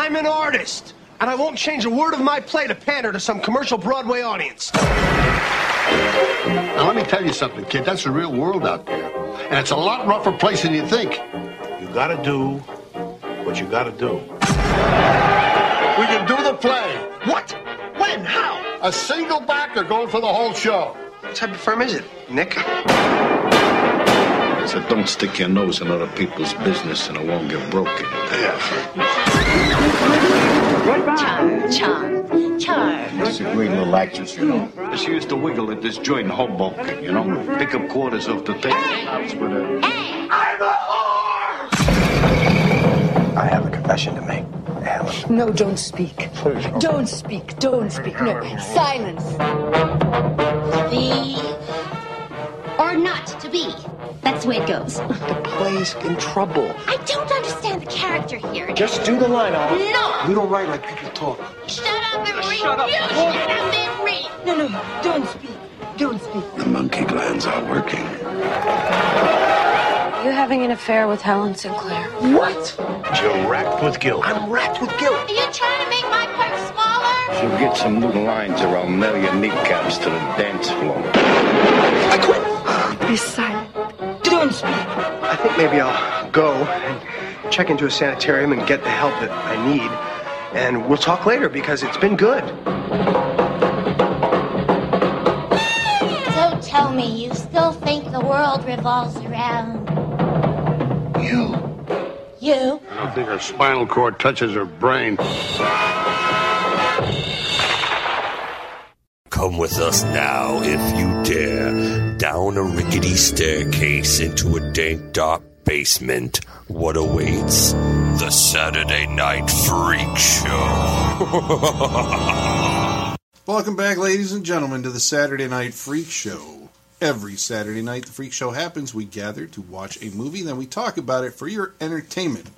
I'm an artist, and I won't change a word of my play to pander to some commercial Broadway audience. Now, let me tell you something, kid. That's the real world out there. And it's a lot rougher place than you think. You gotta do what you gotta do. We can do the play. What? When? How? A single backer going for the whole show. What type of firm is it, Nick? So don't stick your nose in other people's business and it won't get broken. Charm, charm, charm. This a great little actress, you know. She used to wiggle at this joint in Hoboken, you know? Pick up quarters off the table. House with her. I have a confession to make, Alan. No, don't speak. Please, Don't speak. Don't speak. No, silence. Be or not to be. That's the way it goes. The play's in trouble. I don't understand the character here. Just do the line, Alan. No! We don't write like people talk. Shut up and read. Shut up. You shut up and read. No, no, don't speak. Don't speak. The monkey glands are working. You having an affair with Helen Sinclair? What? You're racked with guilt. I'm racked with guilt. Are you trying to make my part smaller? She'll get some new lines or I'll nail your kneecaps to the dance floor. I quit. Be silent. Don't. I think maybe I'll go and check into a sanitarium and get the help that I need. And we'll talk later because it's been good. So tell me, you still think the world revolves around You. you? I don't think her spinal cord touches her brain. Come with us now, if you dare, down a rickety staircase into a dank, dark basement. What awaits? The Saturday Night Freak Show. Welcome back, ladies and gentlemen, to the Saturday Night Freak Show. Every Saturday night, the Freak Show happens. We gather to watch a movie, then we talk about it for your entertainment.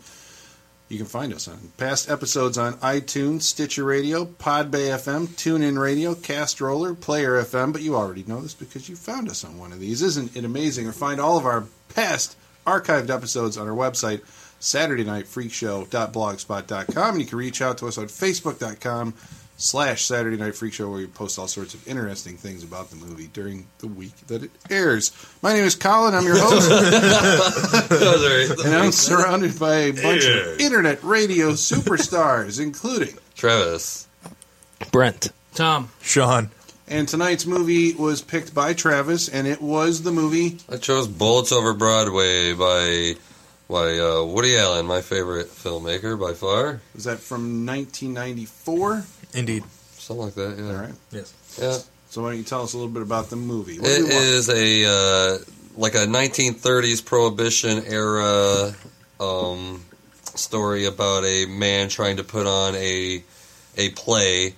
You can find us on past episodes on iTunes, Stitcher Radio, Podbay FM, TuneIn Radio, Castroller, Player FM, but you already know this because you found us on one of these. Isn't it amazing? Or find all of our past archived episodes on our website, Saturday Night SaturdayNightFreakShow.blogspot.com. And you can reach out to us on Facebook.com slash Saturday Night Freak Show, where we post all sorts of interesting things about the movie during the week that it airs. My name is Colin. I'm your host. and I'm surrounded by a bunch of internet radio superstars, including. Travis. Brent. Tom. Sean. And tonight's movie was picked by Travis, and it was the movie. I chose Bullets Over Broadway by by uh, Woody Allen, my favorite filmmaker by far. Was that from 1994? Indeed. Something like that, yeah. All right. Yes. Yeah. So why don't you tell us a little bit about the movie? What It do we want? is a uh, like a 1930s Prohibition era um, story about a man trying to put on a a play,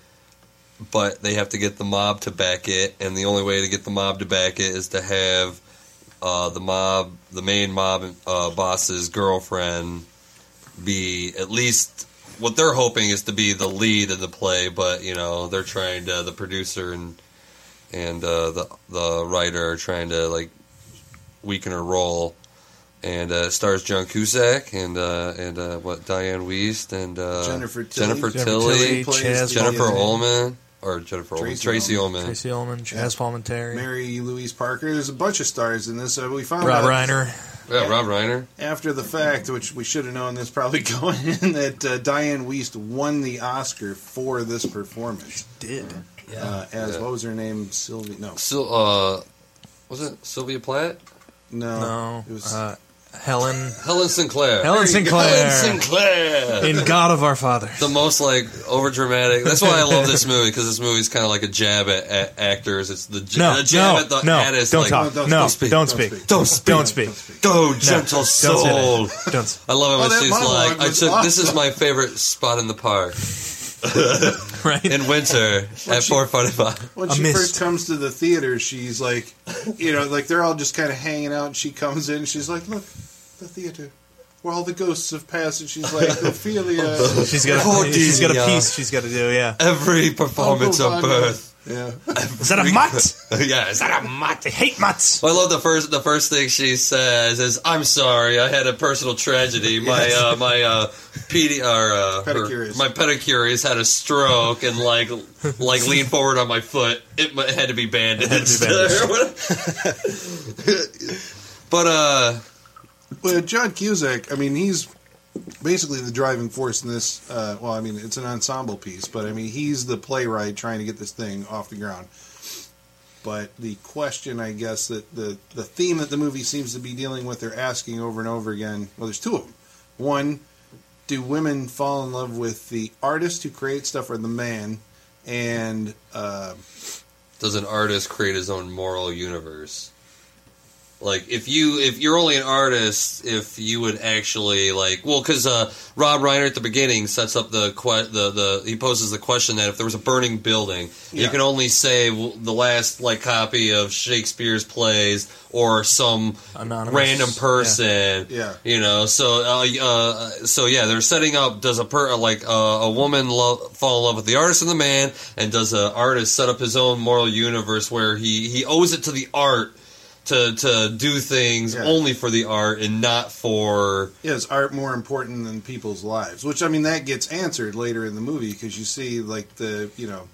but they have to get the mob to back it, and the only way to get the mob to back it is to have uh, the mob, the main mob uh, boss's girlfriend, be at least what they're hoping is to be the lead of the play, but you know they're trying to the producer and and uh, the the writer are trying to like weaken her role. And uh, stars John Cusack and uh, and uh, what Dianne Wiest and uh, Jennifer Tilly. Jennifer Jennifer Tilly, Tilly, Chaz Jennifer Palminteri. Ullman or Jennifer Ullman, Tracy Tracey Ullman. Tracey Ullman, Chaz Palminteri, Mary Louise Parker. There's a bunch of stars in this. Uh, we found Rob out Reiner. Yeah, Rob Reiner. after the fact, which we should have known this probably going in, that uh, Dianne Wiest won the Oscar for this performance. Did. Uh, as Yeah. what was her name? Sylvia? No, Sil- uh, was it Sylvia Plath? no, No. It was Uh, Helen. Helen Sinclair. Helen There you go. Sinclair. Helen Sinclair. In God of Our Fathers. the most like over dramatic. That's why I love this movie because this movie's kind of like a jab at, at actors. It's the, j- No, the jab no, at the no, addest, don't like, talk. don't no, speak. don't Don't speak. speak. Don't speak. Don't speak. Go, No, gentle don't soul. Don't. I love it when Oh, that she's like, I was took this is my favorite spot in the park Right? in winter at 4:45. when she first comes to the theater, she's like, you know, like they're all just kind of hanging out, and she comes in, and she's like, "Look, the theater, where all the ghosts have passed, and she's like, Ophelia. She's got a, she's got a piece she's got to do. Yeah. Every performance of birth. Yeah. Is that a mutt? yeah, is that a mutt? I hate mutts. Well, I love the first the first thing she says is, "I'm sorry, I had a personal tragedy. My Yes. uh, my uh, pedi- or, uh, her- my pedicurist had a stroke and like like leaned forward on my foot. It had to be bandaged. Had to be but uh, But John Cusack, I mean, he's basically the driving force in this. Uh, well, I mean, it's an ensemble piece, but I mean, he's the playwright trying to get this thing off the ground. But the question, I guess, that the the theme that the movie seems to be dealing with, they're asking over and over again. Well, there's two of them. One, do women fall in love with the artist who creates stuff or the man? And uh, does an artist create his own moral universe? Like if you if you're only an artist, if you would actually like well, because uh, Rob Reiner at the beginning sets up the que- the the he poses the question that if there was a burning building, you can only save the last like copy of Shakespeare's plays or some Anonymous. random person. Yeah. you know. So uh, uh, so yeah, they're setting up. Does a per like uh, a woman love, fall in love with the artist and the man, and does an artist set up his own moral universe where he he owes it to the art to to do things Yeah. only for the art and not for Yeah, is art more important than people's lives? Which I mean, that gets answered later in the movie because you see, like the you know,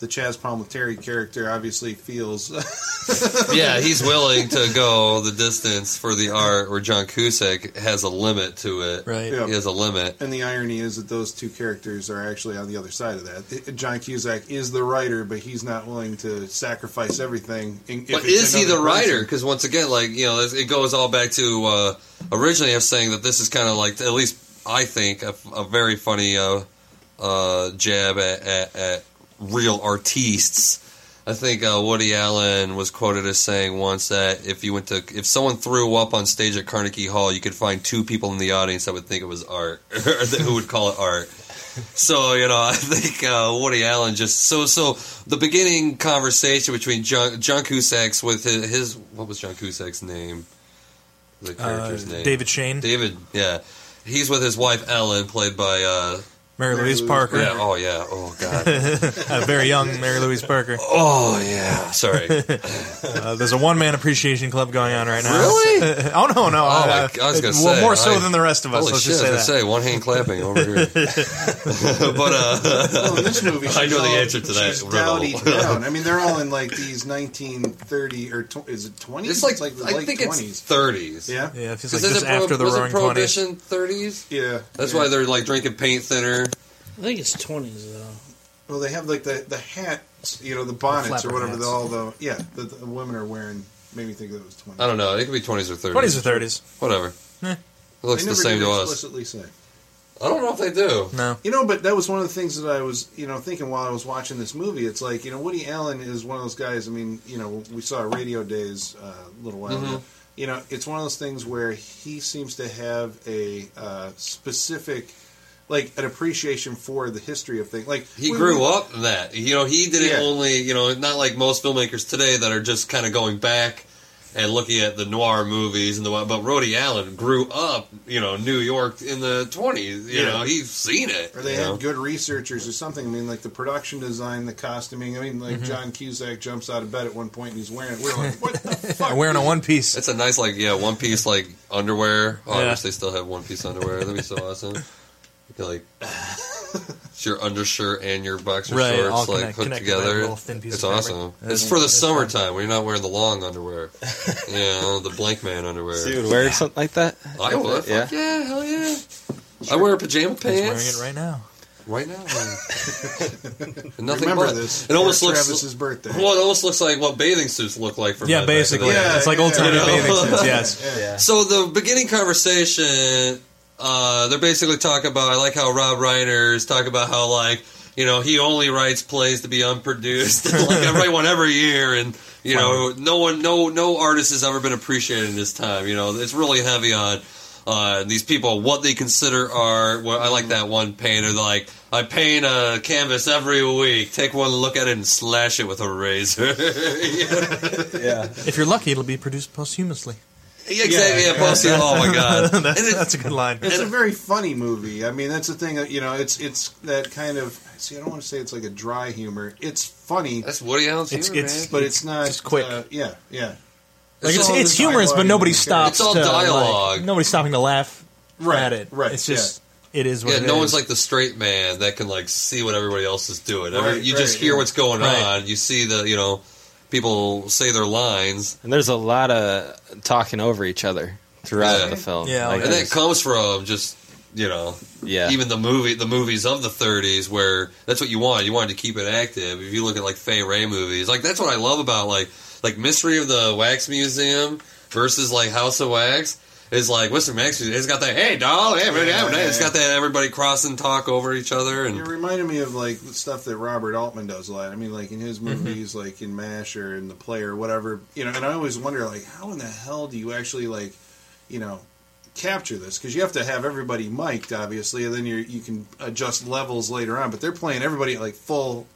the Chaz Palminteri character obviously feels. yeah he's willing to go the distance for the art where John Cusack has a limit to it Right. Yeah. he has a limit and the irony is that those two characters are actually on the other side of that. John Cusack is the writer, but he's not willing to sacrifice everything. But is he another the writer? Because once again, like you know, it goes all back to uh, originally I was saying that this is kind of like at least I think a, a very funny uh, uh, jab at, at, at real artistes. I think uh, Woody Allen was quoted as saying once that if you went to if someone threw up on stage at Carnegie Hall, you could find two people in the audience that would think it was art, or that- who would call it art. So you know, I think uh, Woody Allen just so so the beginning conversation between John, John Cusack's with his, his what was John Cusack's name? The character's Uh, name, David Shane. David, yeah, he's with his wife Ellen, played by uh, Mary Louise Parker. yeah, oh yeah, oh god, A very young Mary Louise Parker. oh yeah, sorry. Uh, there's a one man appreciation club going on right now. Really? oh no, no. Oh, uh, my, I was gonna well, say more so I- than the rest of us. Holy Let's shit, just I say was that. gonna say one hand clapping over here. but uh, Well, in this movie, I she's know the answer to that She's down. I mean, they're all in like these 1930 or tw- is it 20s? it's like, the I late think 20s. it's thirties. Yeah, Yeah, it feels Is like it just pro- after the was it Prohibition thirties? yeah. That's yeah. why they're like drinking paint thinner. I think it's twenties though. Well, they have like the the hats, you know, the bonnets flapper or whatever. hats. The, all the yeah, the, the women are wearing. Made me think that it was twenties. I don't know. It could be twenties or thirties. Twenties or thirties. Whatever. Eh. It looks they the same to us. explicitly say. I don't know if they do. No. You know, but that was one of the things that I was, you know, thinking while I was watching this movie. It's like, you know, Woody Allen is one of those guys. I mean, you know, we saw Radio Days uh, a little while Mm-hmm. ago. You know, it's one of those things where he seems to have a uh, specific, like, an appreciation for the history of things. Like He grew we- up that. You know, he didn't Yeah. only, you know, not like most filmmakers today that are just kind of going back and looking at the noir movies and the but Woody Allen grew up, you know, New York in the 20s, you Yeah. know, he's seen it. Or they had know? good researchers or something. I mean, like the production design, the costuming. I mean, like Mm-hmm. John Cusack jumps out of bed at one point and he's wearing it. We're like, what the fuck? Wearing a one piece. It's a nice, like, yeah, one piece, like, underwear. Oh, I wish they still have one piece underwear. That'd be so awesome. You could, like, it's your undershirt and your boxer Right, all shorts, like, connect- put connected together. thin It's of fabric. awesome. That's- It's for the that's fun. summertime when you're not wearing the long underwear. you know, the blank man underwear. So you would wear something like that? I would. Yeah. Fuck yeah, hell yeah. I wear pajama He's wearing it right now. Right now. And nothing Remember but. this. It almost looks. Travis's birthday. Well, it almost looks like what bathing suits look like for Yeah, men back in the basically. Yeah, it's like old timey yeah. bathing suits. Yes. Yeah. So the beginning conversation, uh, they're basically talking about. I like how Rob Reiner's talking about how like you know he only writes plays to be unproduced. like I write one every year, and you know no one, no no artist has ever been appreciated in this time. You know it's really heavy on. Uh, these people, what they consider art. Well, I like that one painter. Like, I paint a canvas every week. Take one look at it and slash it with a razor. Yeah. If you're lucky, it'll be produced posthumously. Yeah, exactly. Yeah, Posty. Oh my god. that's, And it- that's a good line. It's a very funny movie. I mean, that's the thing. that, You know, it's it's that kind of. See, I don't want to say it's like a dry humor. It's funny, That's Woody Allen's It's- humor, it's- man. but it's not just quick. Uh, yeah, yeah. Like it's, all it's humorous, but dialogue nobody stops. It's all to, like, dialogue. nobody's stopping to laugh Right, at it. right, It's just it is what it is. Yeah, it no is. one's like the straight man that can like see what everybody else is doing. Every- Right, you just hear yeah. what's going Right. on. You see the you know people say their lines, And there's a lot of talking over each other throughout Yeah. the film. Yeah, Like, and that comes from just you know yeah. even the movie the movies of the 30s where that's what you want you wanted to keep it active if you look at like Fay Wray movies like that's what I love about like like Mystery of the Wax Museum versus like House of Wax is like Mr. Max it's got that hey doll hey, hey, Yeah, hey, it's yeah. got that everybody crossing talk over each other It and reminded me of like the stuff that Robert Altman does a lot. I mean, like in Mm-hmm. his movies, like in Mash or in The Play or whatever, you know. And I always wonder, like, how in the hell do you actually like, you know, capture this? Because you have to have everybody mic'd, obviously, and then you you can adjust levels later on. But they're playing everybody at like full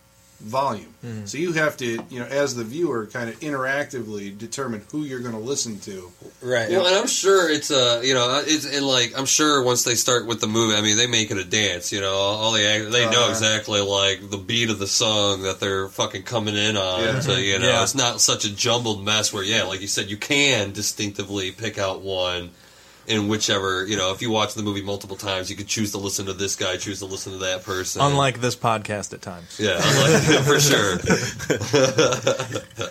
volume, Mm-hmm. so you have to, you know, as the viewer, kind of interactively determine who you're going to listen to. right. Well, and I'm sure it's uh, you know, it's and like I'm sure once they start with the movie, I mean, they make it a dance. You know, all the they know Uh-huh. exactly like the beat of the song that they're fucking coming in on. Yeah. To, you know, Yeah. it's not such a jumbled mess where, yeah, like you said, you can distinctively pick out one. In whichever, you know, if you watch the movie multiple times, you could choose to listen to this guy, choose to listen to that person. unlike this podcast at times. yeah, unlike, for sure.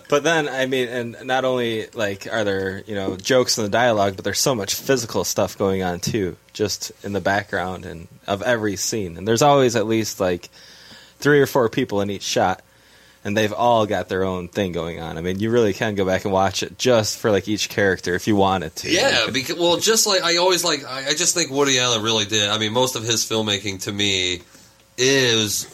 But then, I mean, and not only like are there you know jokes in the dialogue, but there's so much physical stuff going on too, just in the background and of every scene. And there's always at least like three or four people in each shot, and they've all got their own thing going on. I mean, you really can go back and watch it just for like each character if you wanted to. Yeah, because well, just like I always like, I, I just think Woody Allen really did. I mean, most of his filmmaking to me is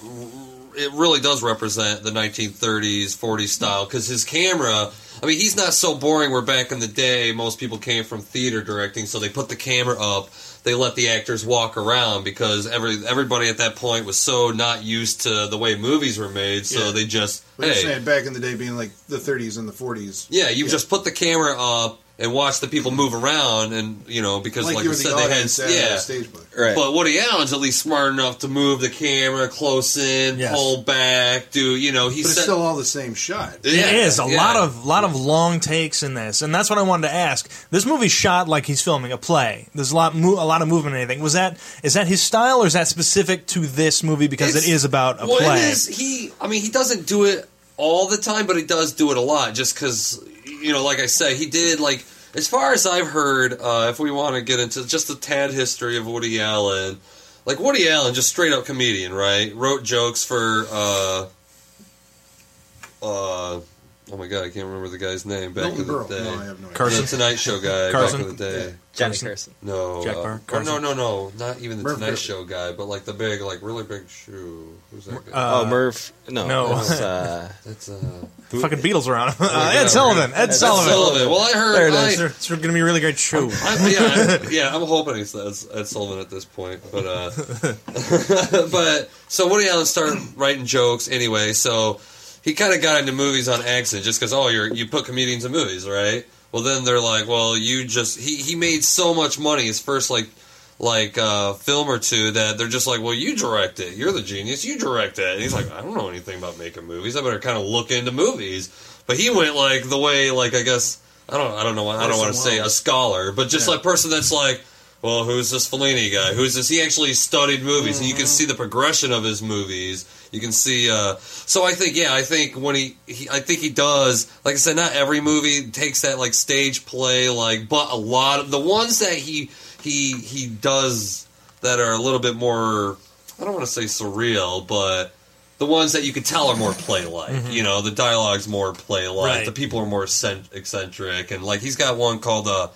it really does represent the 1930s, 40s style because his camera. I mean, he's not so boring. Where back in the day, most people came from theater directing, so they put the camera up. They let the actors walk around because every everybody at that point was so not used to the way movies were made. So Yeah. they just you're hey, saying back in the day, being like the 30s and the 40s. yeah, you just put the camera up and watch the people move around, and you know because Like like, you I the said, they had uh, yeah. a stage play. Right. But Woody Allen's at least smart enough to move the camera close in, Yes. pull back, do you know? He's But it's still all the same shot. Yeah, it is a yeah. lot of lot of long takes in this, and that's what I wanted to ask. This movie's shot like he's filming a play. There's a lot mo- a lot of movement and anything. Was that is that his style, or is that specific to this movie because It's- it is about a well, play? It is, he, I mean, he doesn't do it all the time, but he does do it a lot. Just because, you know, like I said, he did like as far as I've heard. Uh, if we want to get into just the tad history of Woody Allen, like Woody Allen, just straight up comedian, right? Wrote jokes for. Uh, uh, oh my god, I can't remember the guy's name back Milton in the Berle. day. No, I have no idea. Carson? The Tonight Show guy Carson? back in the day. Johnny Carson. Carson. No, Jack uh, Barr? or Carson? no, no, no, not even the Murph Tonight Murphy. Show guy, but like the big, like really big shoe. Who's that guy? Uh, oh, Murph. No, no. that's, uh, That's uh, Fucking Beatles around him. Uh, Ed God. Sullivan. Ed Ed Sullivan. Sullivan. Well, I heard. There it I, is. It's going to be a really great show. I, yeah, yeah, I'm hoping it's Ed, Ed Sullivan at this point, but uh, but so Woody Allen started writing jokes anyway, so he kind of got into movies on accident, just because oh, you're you put comedians in movies, right? Well, then they're like, well, you just he he made so much money his first like like uh, film or two that they're just like, well, you direct it, you're the genius, you direct it, and he's like, I don't know anything about making movies, I better kind of look into movies, but he went like the way like I guess. I don't. I don't know. I don't want to say a scholar, but just Yeah. like person that's like, well, who's this Fellini guy? Who's this? He actually studied movies, and you can see the progression of his movies. You can see. Uh, so I think, yeah, I think when he, he, I think he does. Like I said, not every movie takes that like stage play, like, but a lot of the ones that he he he does that are a little bit more. I don't want to say surreal, but the ones that you could tell are more play like. You know, the dialogue's more play like. Right. The people are more eccentric, and like he's got one called. Uh,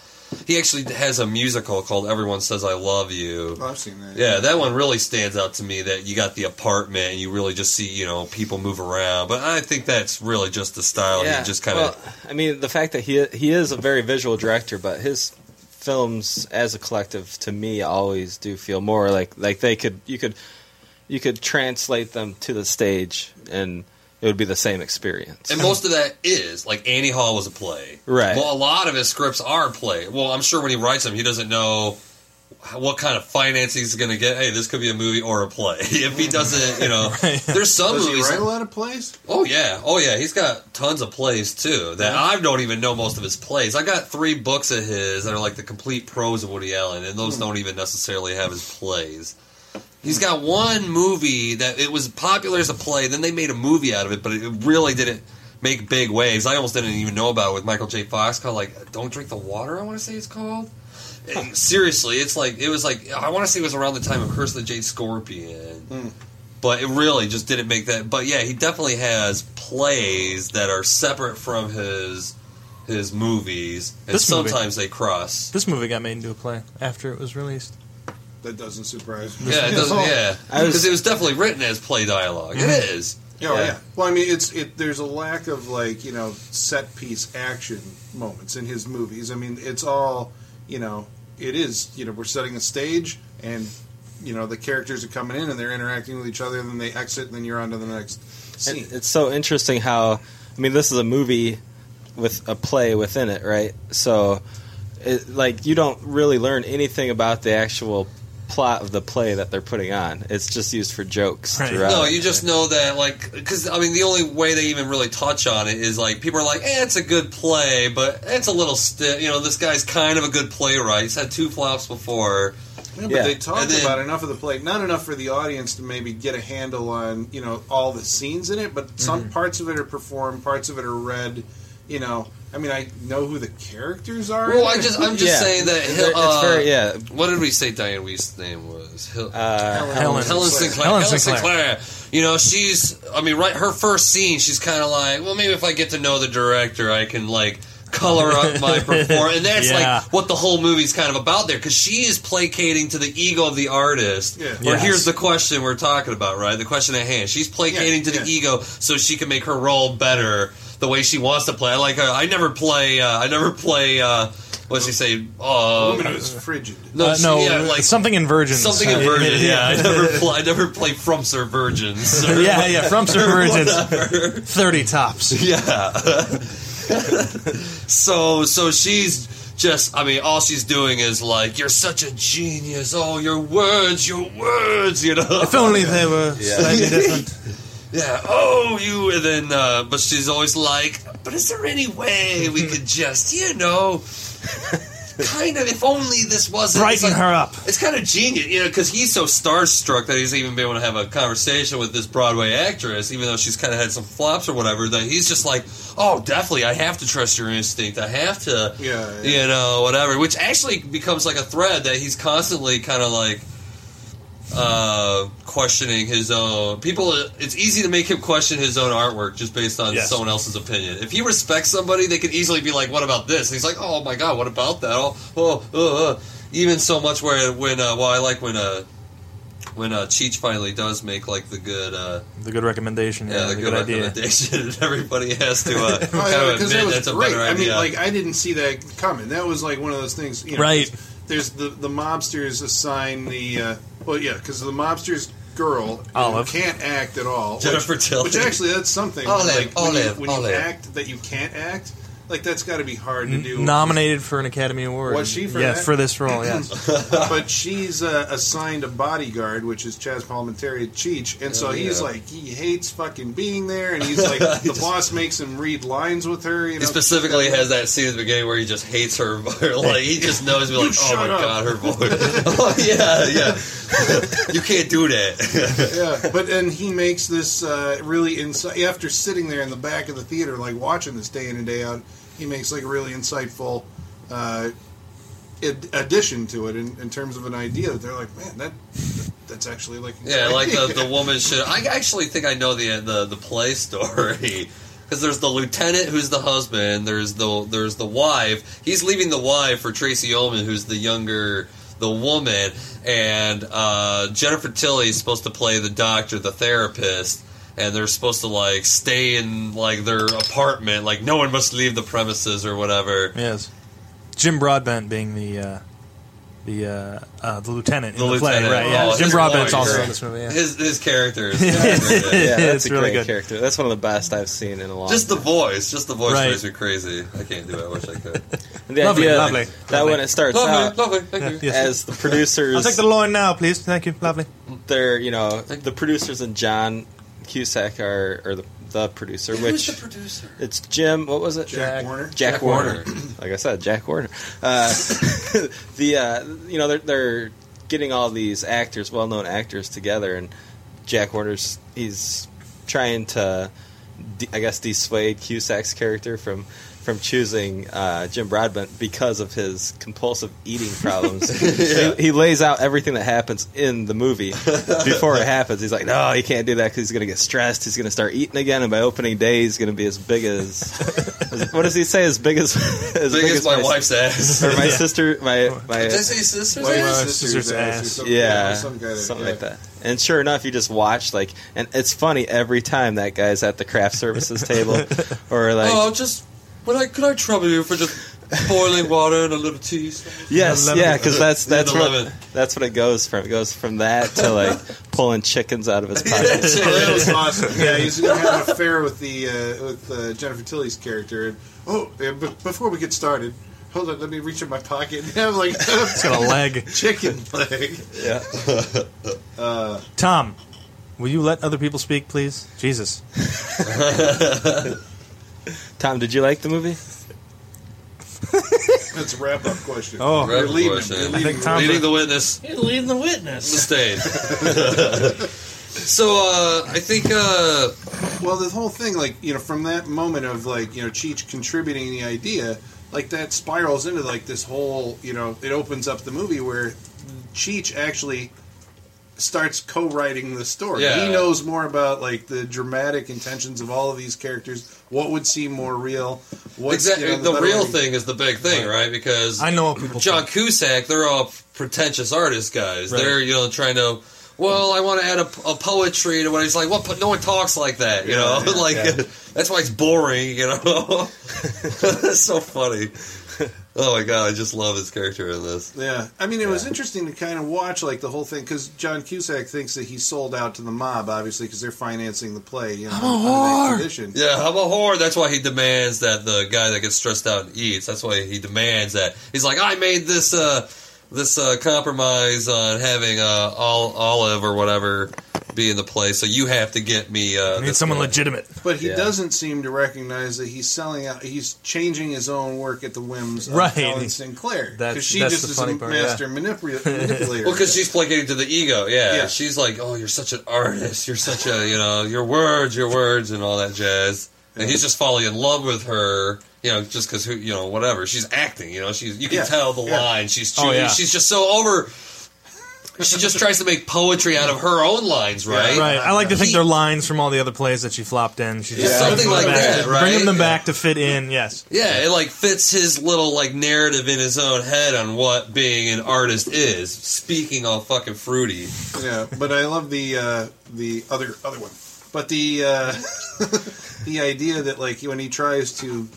he actually has a musical called "Everyone Says I Love You." Oh, I've seen that. Yeah, that one really stands out to me. That you got the apartment, and you really just see you know people move around. But I think that's really just the style. yeah. He just kind of well, I mean, the fact that he he is a very visual director, but his films as a collective, to me, always do feel more like like they could you could you could translate them to the stage and it would be the same experience. And most of that is like Annie Hall was a play, Right. Well, a lot of his scripts are play. Well, I'm sure when he writes them, he doesn't know what kind of financing he's going to get. Hey, this could be a movie or a play. if he doesn't, you know, there's some Does he movies. write a lot of plays? Oh yeah, oh yeah, he's got tons of plays too. That I don't even know most of his plays. I got three books of his that are like the complete prose of Woody Allen, and those hmm. don't even necessarily have his plays. He's got one movie that it was popular as a play. Then they made a movie out of it, but it really didn't make big waves. I almost didn't even know about it with Michael J. Fox called like "Don't Drink the Water." I want to say it's called. Eh, and seriously, it's like it was like I want to say it was around the time of Curse of the Jade Scorpion hmm. but it really just didn't make that. But yeah, he definitely has plays that are separate from his his movies, and This movie- sometimes they cross. This movie got made into a play after it was released. That doesn't surprise me. Yeah, it doesn't. Yeah, because it was definitely written as play dialogue. It Mm-hmm. is. Oh yeah. Well, I mean, it's it. There's a lack of like you know set piece action moments in his movies. I mean, it's all you know. It is you know we're setting a stage and you know the characters are coming in and they're interacting with each other. and Then they exit and then you're on to the next scene. And it's so interesting how I mean this is a movie with a play within it, right? So it, like you don't really learn anything about the actual plot of the play that they're putting on. It's just used for jokes throughout. No, you just know that, like, because I mean, the only way they even really touch on it is like people are like, "Eh, it's a good play, but it's a little stiff." You know, this guy's kind of a good playwright. He's had two flops before. Yeah, but they talked then- about enough of the play, not enough for the audience to maybe get a handle on you know all the scenes in it. But some Mm-hmm. parts of it are performed, parts of it are read. You know, I mean, I know who the characters are. Well, I just I'm just saying that. It's Hill, uh, very- yeah. What did we say Dianne Wiest's name was? Hill, Uh, Helen Helen Sinclair. Sinclair. Helen Helen Sinclair. Sinclair. You know, she's. I mean, right. Her first scene, she's kind of like, well, maybe if I get to know the director, I can like color up my performance, and that's Yeah. like what the whole movie's kind of about there, because she is placating to the ego of the artist. Yeah. Or Yes. here's the question we're talking about, right? The question at hand. She's placating Yeah, to the yeah. ego so she can make her role better the way she wants to play. I like. Uh, I never play. Uh, I never play. Uh, what's she say? Uh, woman who's frigid. no, Uh, she- no, yeah, like something in Virgins. Something in Virgin, yeah. I never, pl- I never play from Sir Virgins. or yeah, yeah, from Sir Virgins. 30 tops. Yeah. so, so she's just. I mean, all she's doing is like, "You're such a genius. Oh, your words, your words." You know. If only they were slightly different. Yeah. Oh, you. And then, uh, but she's always like, "But is there any way we could just, you know?" Kind of, if only this wasn't it's Brighten like- her up. it's kind of genius, you know, because he's so starstruck that he's even been able to have a conversation with this Broadway actress, even though she's kind of had some flops or whatever. That he's just like, oh, definitely, I have to trust your instinct. I have to, Yeah, you know, whatever. Which actually becomes like a thread that he's constantly kind of like uh, questioning his own. People, it's easy to make him question his own artwork just based on Yes. someone else's opinion. If he respects somebody, they could easily be like, "What about this?" And he's like, "Oh my god, what about that?" Oh, oh, uh, uh. even so much where when uh, well, I like when uh when uh, Cheech finally does make like the good uh, The good recommendation. Yeah, yeah, the, the good, good idea. recommendation, and everybody has to uh, Oh, kind yeah, of because admit that was that's a great. better I mean, like I didn't see that coming. That was like one of those things, you know, Right. 'cause There's the the mobsters assign the uh, well, yeah, because the mobster's girl Olive. who can't act at all. Jennifer which, Tilly. which actually that's something. Olive, like when you, when Olive. you act that you can't act, like that's got to be hard to do. Nominated for an Academy Award. Was she for yes, that? for this role, yes. but she's uh, assigned a bodyguard, which is Chaz Palminteri Cheech, and so Oh, he's yeah. like he hates fucking being there, and he's like the boss makes him read lines with her. You know, He specifically has that scene at the beginning where he just hates her. like he just knows, be like, oh shut my up." god, her voice. oh yeah, yeah. you can't do that. yeah, but then he makes this uh, really insight after sitting there in the back of the theater, like watching this day in and day out. He makes like a really insightful uh, ad- addition to it in, in terms of an idea that they're like, man, that that's actually like yeah, like the, the woman should. I actually think I know the the the play story. Because there's the lieutenant who's the husband. There's the there's the wife. He's leaving the wife for Tracey Ullman, who's the younger the woman, and uh, Jennifer Tilly is supposed to play the doctor, the therapist, and they're supposed to like stay in like their apartment, like no one must leave the premises or whatever. yes. Jim Broadbent being the uh, the uh, uh, the lieutenant The in the play, lieutenant. right? Yeah, Oh, Jim Broadbent's also in this movie. Yeah. His his character is yeah, that's It's a really great good. character. That's one of the best I've seen in a long. just the voice, just the voice Right. makes me crazy. I can't do it. I wish I could. The Lovely, idea lovely, that lovely. when it starts lovely, out lovely. Thank you. Yes. as the producers, I'll take the loin now, please. Thank you. Lovely. they're you know the producers and John Cusack are or the, the producer, which Who's the producer? it's Jim. What was it? Jack Warner? Jack, Jack Warner. Warner. like I said, Jack Warner. Uh, the uh, you know they're they're getting all these actors, well known actors, together, and Jack Warner's he's trying to, de- I guess, dissuade Cusack's character from. From choosing uh, Jim Broadbent because of his compulsive eating problems, he, he lays out everything that happens in the movie before it happens. He's like, "No, he can't do that because he's going to get stressed. He's going to start eating again, and by opening day, he's going to be as big as, as what does he say? As big as as Big as my wife's ass. or my Yeah. sister, my my Did I say sisters? Wife's Uh, sister's sister's ass ass. something, yeah, some kind of- something yeah. like that. And sure enough, you just watch like, and it's funny every time that guy's at the craft services table, or like, oh, just would I could I trouble you for just boiling water and a little tea? yes, lemon- yeah, because that's that's what lemon. that's what it goes from. It goes from that to like pulling chickens out of his pocket. Oh, that was awesome. Yeah, he's gonna have an affair with the uh, with uh, Jennifer Tilly's character. And, oh, uh, b- before we get started, hold on, let me reach in my pocket and have like It's got a leg. chicken leg. yeah, Tom, will you let other people speak, please? Jesus. Tom, did you like the movie? That's a wrap up question. Oh. You're Wrap-up question. You're I leaving. think Tom- Leading the witness. He's leading the witness. Sustained. so uh, I think uh, Well, the whole thing, like you know, from that moment of like you know Cheech contributing the idea, like that spirals into like this whole you know it opens up the movie where Cheech actually starts co-writing the story. Yeah. He knows more about like the dramatic intentions of all of these characters. What would seem more real? What's exactly you know, the better real way- thing is the big thing, right? Because I know what people John think. Cusack, they're all pretentious artist guys. Right. They're you know trying to. Well, I want to add a, a poetry to what he's like. What? No one talks like that, you know. Yeah, like yeah. that's why it's boring, you know. that's so funny. Oh my god, I just love his character in this. Yeah, I mean, it was interesting to kind of watch like the whole thing because John Cusack thinks that he sold out to the mob, obviously, because they're financing the play. You know, I'm a on that whore. Yeah, I'm a whore. That's why he demands that the guy that gets stressed out eats. That's why he demands that. He's like, I made this uh, this uh, compromise on having uh, all olive or whatever be in the play, so you have to get me. Uh, I need someone guy. legitimate. But he Yeah. doesn't seem to recognize that he's selling out. He's changing his own work at the whims of Right. Helen Sinclair That's- because she that's just the is funny a part, master yeah. manipula- manipulator. Well, because she's placating to the ego. Yeah. Yeah. she's like, "Oh, you're such an artist. You're such a you know your words, your words, and all that jazz." And he's just falling in love with her. You know, just because who, you know whatever she's acting. You know, she's you can Yeah. tell the Yeah. line. She's Oh, yeah. she's just so over. She just tries to make poetry out of her own lines, right? Right. I like to think He- they're lines from all the other plays that she flopped in. She Yeah, just something like back that, right? Bringing them Yeah. back to fit in. Yes. Yeah, it like fits his little like narrative in his own head on what being an artist is. Speaking all fucking fruity. yeah, but I love the uh, the other other one. But the uh, the idea that like when he tries to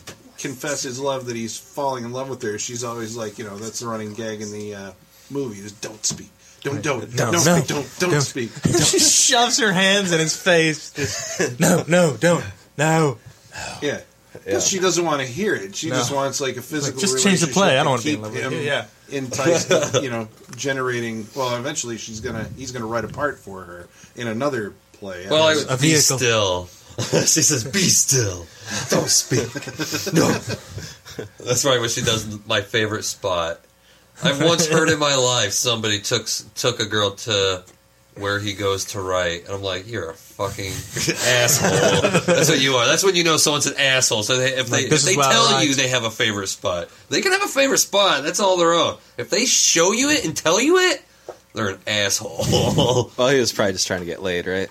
confess his love that he's falling in love with her, she's always like, you know, that's the running gag in the uh, movie is don't speak. Don't don't don't no. speak, don't don't Don't. speak. she shoves her hands in his face. Just, no, no, don't. No. Yeah. Because she doesn't want to hear it. She No. just wants like a physical. just change the play. I don't wanna be in keep love with him you. enticed. you know, generating. Well, eventually she's gonna. He's gonna write a part for her in another play. Well, I I, A be vehicle. still. she says, "Be still, don't speak." No, that's right. When she does my favorite spot, I've once heard in my life somebody took took a girl to where he goes to write, and I'm like, "You're a fucking asshole." That's what you are. That's when you know someone's an asshole. So they, if they Like, if they tell you they have a favorite spot, they can have a favorite spot. That's all their own. If they show you it and tell you it, they're an asshole. Well, he was probably just trying to get laid, right?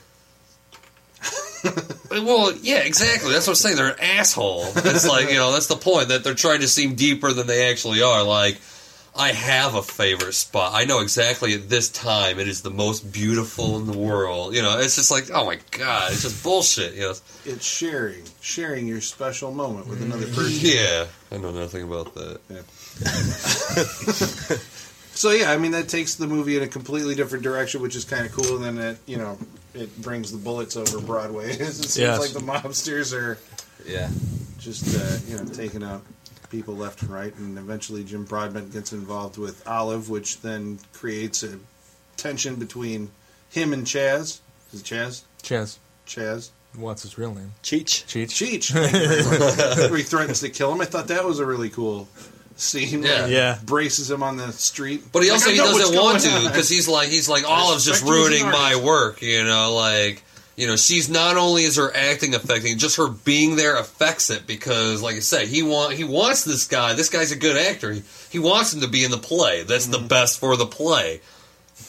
Well, yeah, exactly. That's what I'm saying. They're an asshole. It's like, you know, that's the point that they're trying to seem deeper than they actually are. Like, I have a favorite spot. I know exactly at this time it is the most beautiful in the world. You know, it's just like, oh my god, it's just bullshit. You know, It's sharing, sharing your special moment with another mm-hmm. person. yeah, I know nothing about that. So yeah, I mean that takes the movie in a completely different direction, which is kind of cool. And then it, you know, it brings the bullets over Broadway. it seems Yes. like the mobsters are Yeah. just uh, you know taking out people left and right, and eventually Jim Broadbent gets involved with Olive, which then creates a tension between him and Chaz. Is it Chaz? Chaz. Chaz. What's his real name? Cheech. Cheech. Cheech. Thank you very much. Where he threatens to kill him. I thought that was a really cool scene. Yeah. he Yeah. Braces him on the street. But he also I he doesn't want to because he's like he's like Olive's just respect you as an ruining my work. You know, like you know she's not only is her acting affecting, just her being there affects it because, like I said he want he wants this guy. This guy's a good actor. He, he wants him to be in the play. That's Mm-hmm. the best for the play.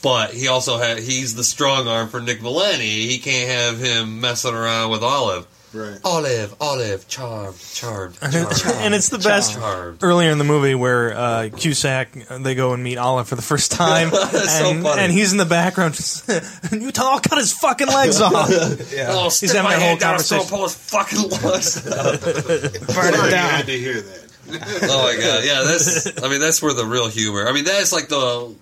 But he also ha- he's the strong arm for Nick Valenti. He can't have him messing around with Olive. Right. Olive, Olive, charmed, charmed, charmed. and it's the best Charmed. earlier in the movie where uh, Cusack they go and meet Olive for the first time, That's so and, funny. and he's in the background. Just, you tell, I'll cut his fucking legs off. Oh, He's stick having my that whole hand down his throat, conversation. pull his fucking legs out. Sorry, you had to hear that. Oh my god, yeah, that's. I mean, that's where the real humor. I mean, that's like the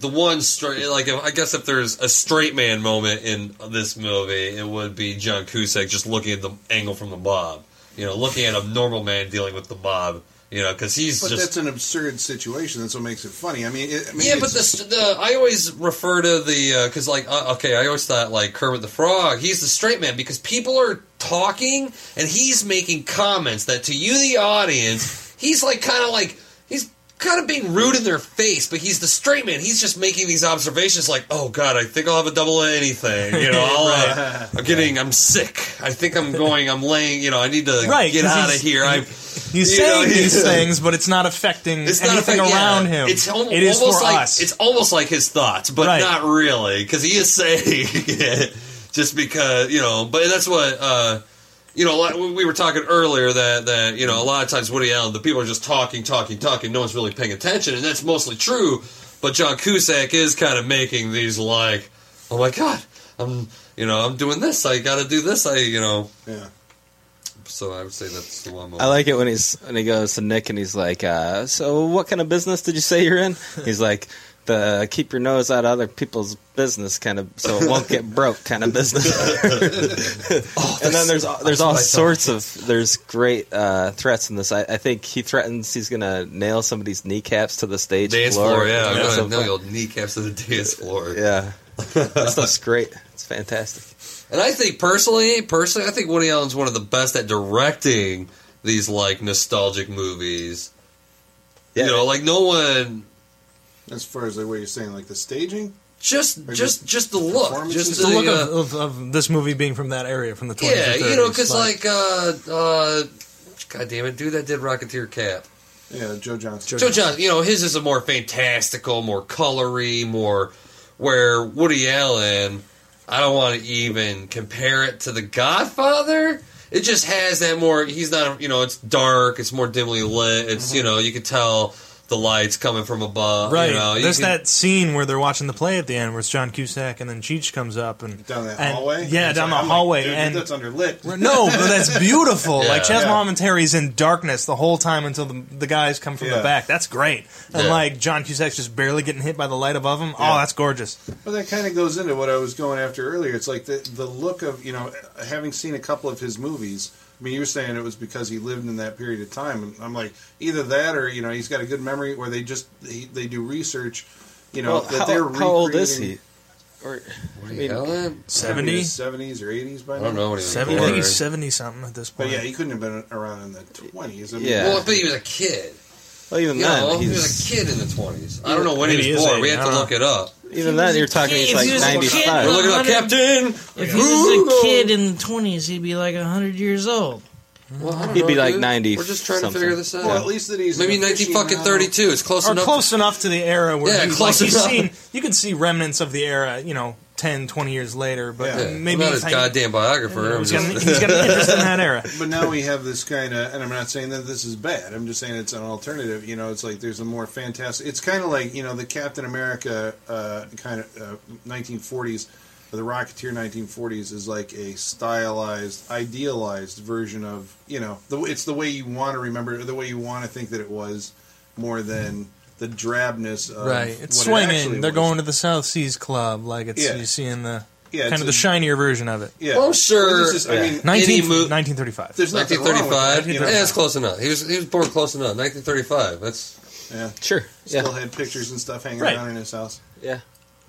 the one straight. Like, if, I guess if there's a straight man moment in this movie, it would be John Cusack just looking at the angle from the mob. You know, looking at a normal man dealing with the mob. You know, because he's But just that's an absurd situation. That's what makes it funny. I mean, it, I mean yeah, but the, the I always refer to the because like uh, okay, I always thought like Kermit the Frog, he's the straight man because people are talking and he's making comments that to you, the audience, he's like kind of like kind of being rude in their face, but he's the straight man. He's just making these observations like, oh god, I think I'll have a double anything. You know, I'll, uh, I'm getting, I'm sick. I think I'm going, I'm laying. You know, I need to Right, get out of here. I. He's You know, saying these he's- things, but it's not affecting It's not anything affect- yeah. around him. It's al- it is almost like us. it's almost like his thoughts, but Right. not really because he is saying it just because you know. But that's what uh, you know. Like we were talking earlier that that you know a lot of times Woody Allen, the people are just talking, talking, talking. No one's really paying attention, and that's mostly true. But John Cusack is kind of making these like, oh my god, I'm you know I'm doing this. I got to do this. I you know. Yeah. So I would say that's the one. I like it when he's when he goes to Nick and he's like, uh, "So what kind of business did you say you're in?" He's like, "The keep your nose out of other people's business kind of, so it won't get broke kind of business." and then there's there's all what I thought. sorts of there's great uh, threats in this. I, I think he threatens he's gonna nail somebody's kneecaps to the stage Dance floor, yeah. I'm gonna nail your kneecaps to the dance floor. Yeah, that stuff's great. It's fantastic. And I think personally, personally, I think Woody Allen's one of the best at directing these like nostalgic movies. Yeah. You know, like no one as far as like what you're saying, like the staging. just Or just just just the look, just the the, look uh, of, of, of this movie being from that area, from the 20s yeah, or 30s. you know, because like uh, uh, God damn it, dude, that did Rocketeer Cap. Yeah, Joe Johnston. Joe John, you know, his is a more fantastical, more colory, more where Woody Allen, I don't want to even compare it to The Godfather. It just has that more. He's not, you know, it's dark. It's more dimly lit. It's you know, you could tell the lights coming from above. Right. You know, you There's can- that scene where they're watching the play at the end where it's John Cusack and then Cheech comes up and Down that and- hallway. Yeah, That's down the I'm hallway. Like, dude, and that's underlit. no, but that's beautiful. Yeah. like Chaz Yeah. Momentary is in darkness the whole time until the, the guys come from the back. That's great. And Yeah. like John Cusack's just barely getting hit by the light above him. Oh, yeah. Oh, that's gorgeous. But that kind of goes into what I was going after earlier. It's like the the look of you know having seen a couple of his movies. I mean, you were saying it was because he lived in that period of time, and I'm like either that or you know he's got a good memory, or they just they, they do research. You know Well, that how, they're how old is he? Or I Woody mean, Allen? Uh, 70? seventies or eighties by now. I don't know what he was 70, born. 70 something at this point. But point. yeah, he couldn't have been around in the twenties. I mean, Yeah. Well, but he was a kid. well, even You then, know, he was a kid in the twenties. I don't know when he he was is born. We eighty, have to don't look it up. Even then, you're talking kid, he's like he was a kid, 95. We're looking up 100 Captain. If he was a kid in the twenties, he'd be like hundred years old. Well, He'd be like dude. 90 We're just trying something. to figure this out. Well, at least that he's Maybe an nineteen fucking thirty-two. It's close or enough. close enough to the era where Yeah, he, close like, he's enough. seen you can see remnants of the era you know 10 20 years later but Yeah. Yeah, maybe I'm not he's his goddamn biographer. I'm he's got, an, just- he's got an interest in that era But now we have this kind of, and I'm not saying that this is bad. I'm just saying it's an alternative. You know, it's like there's a more fantastic. It's kind of like you know the Captain America uh, kind of uh, 1940s, or the Rocketeer 1940s is like a stylized, idealized version of you know the, it's the way you want to remember, it, or the way you want to think that it was, more than the drabness. Of right. It's what it swinging. actually They're was. going to the South Seas Club. Like it's Yeah. you see in the Yeah, kind it's of the shinier version of it. Yeah. Well, I'm sure. This is- I mean, 19, mo- 1935. There's nothing wrong with 1935. that, you know. Yeah, it's close enough. He was he was born close enough. 1935. That's Yeah. Sure. Still Yeah. had pictures and stuff hanging Right. around in his house. Yeah.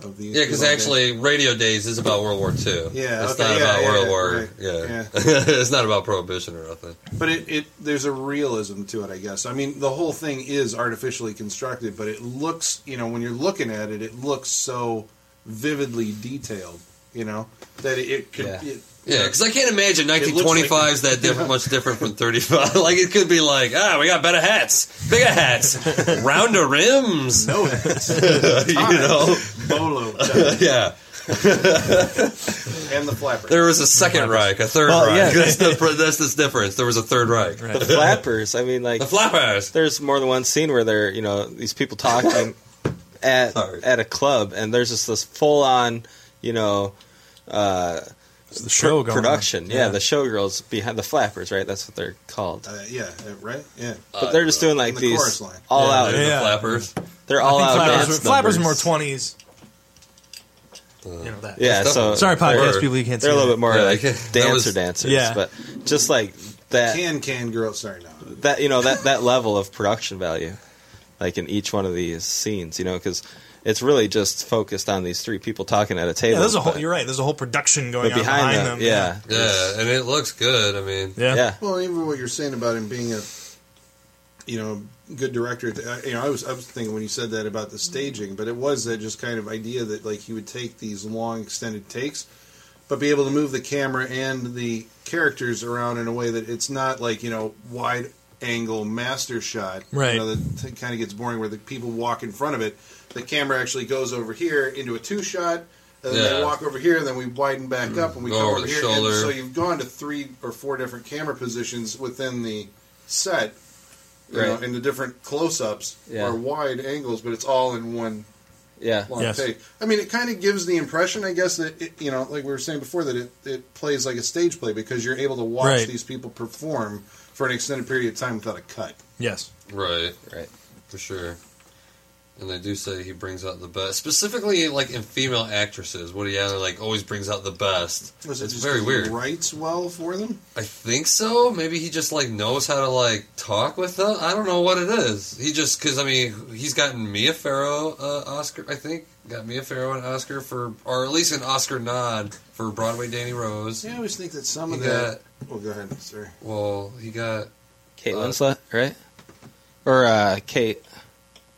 Of these yeah, because actually, Radio Days is about World War II. Yeah, it's okay, not yeah, about yeah, World yeah, War. right, Yeah, it's not about prohibition or nothing. But it, it there's a realism to it, I guess. I mean, the whole thing is artificially constructed, but it looks, you know, when you're looking at it, it looks so vividly detailed, you know, that it, it could. It, Yeah, because I can't imagine It looks 1925 is like- that different, much different from 35. like it could be like, ah, we got better hats, bigger hats, rounder rims. no hats, you know, bolo, yeah. and the flapper. There was a second Reich, a third Well, Reich. yeah. That's, the, that's the difference. There was a third Reich. The flappers. I mean, like The flappers. there's more than one scene where they're you know these people talking at Sorry. at a club, and there's just this full on you know. Uh, It's the show pr- going on. production, yeah. the showgirls behind the flappers, right? That's what they're called. Uh, yeah, uh, right. Yeah, But they're just doing like the these line. all Yeah, out. they're Yeah. The flappers. They're all out flappers, dance were- flappers are more numbers. twenties. You know that. Yeah, so Sorry, podcast people, you can't see they're a little that. bit more Yeah, like I can't- that dancer was- dancers. Yeah. but just like that, Can can girl. Sorry, no. that you know that that level of production value, like in each one of these scenes, you know, because it's really just focused on these three people talking at a table. Yeah, there's a whole. but- You're right. There's a whole production going on behind, behind them, them. yeah, Yeah, and it looks good. I mean, yeah. yeah, Well, even what you're saying about him being a, you know, good director. I- You know, I was I was thinking when you said that about the staging, but it was that just kind of idea that like he would take these long extended takes, but be able to move the camera and the characters around in a way that it's not like you know wide angle master shot. Right. You know, that kind of gets boring where the people walk in front of it. The camera actually goes over here into a two shot. And then they walk over here, and then we widen back mm. up, and we Go come over over the here. shoulder. And so you've gone to three or four different camera positions within the set, you Right. know, in the different close-ups Yeah. or wide angles, but it's all in one yeah, long Yes. take. I mean, it kind of gives the impression, I guess, that it, you know, like we were saying before, that it, it plays like a stage play because you're able to watch Right. these people perform for an extended period of time without a cut. Yes. right, right. for sure. And they do say he brings out the best, specifically like in female actresses. Woody Allen like always brings out the best. Was it it's just very 'cause he weird. writes well for them? I think so. Maybe he just like knows how to like talk with them. I don't know what it is. He just because I mean he's gotten Mia Farrow uh, Oscar. I think got Mia Farrow an Oscar for, or at least an Oscar nod for Broadway Danny Rose. Yeah, I always think that some He of that. Well, go ahead. Sorry. Well, he got. Kate Uh, Winslet, right? Or uh, Kate?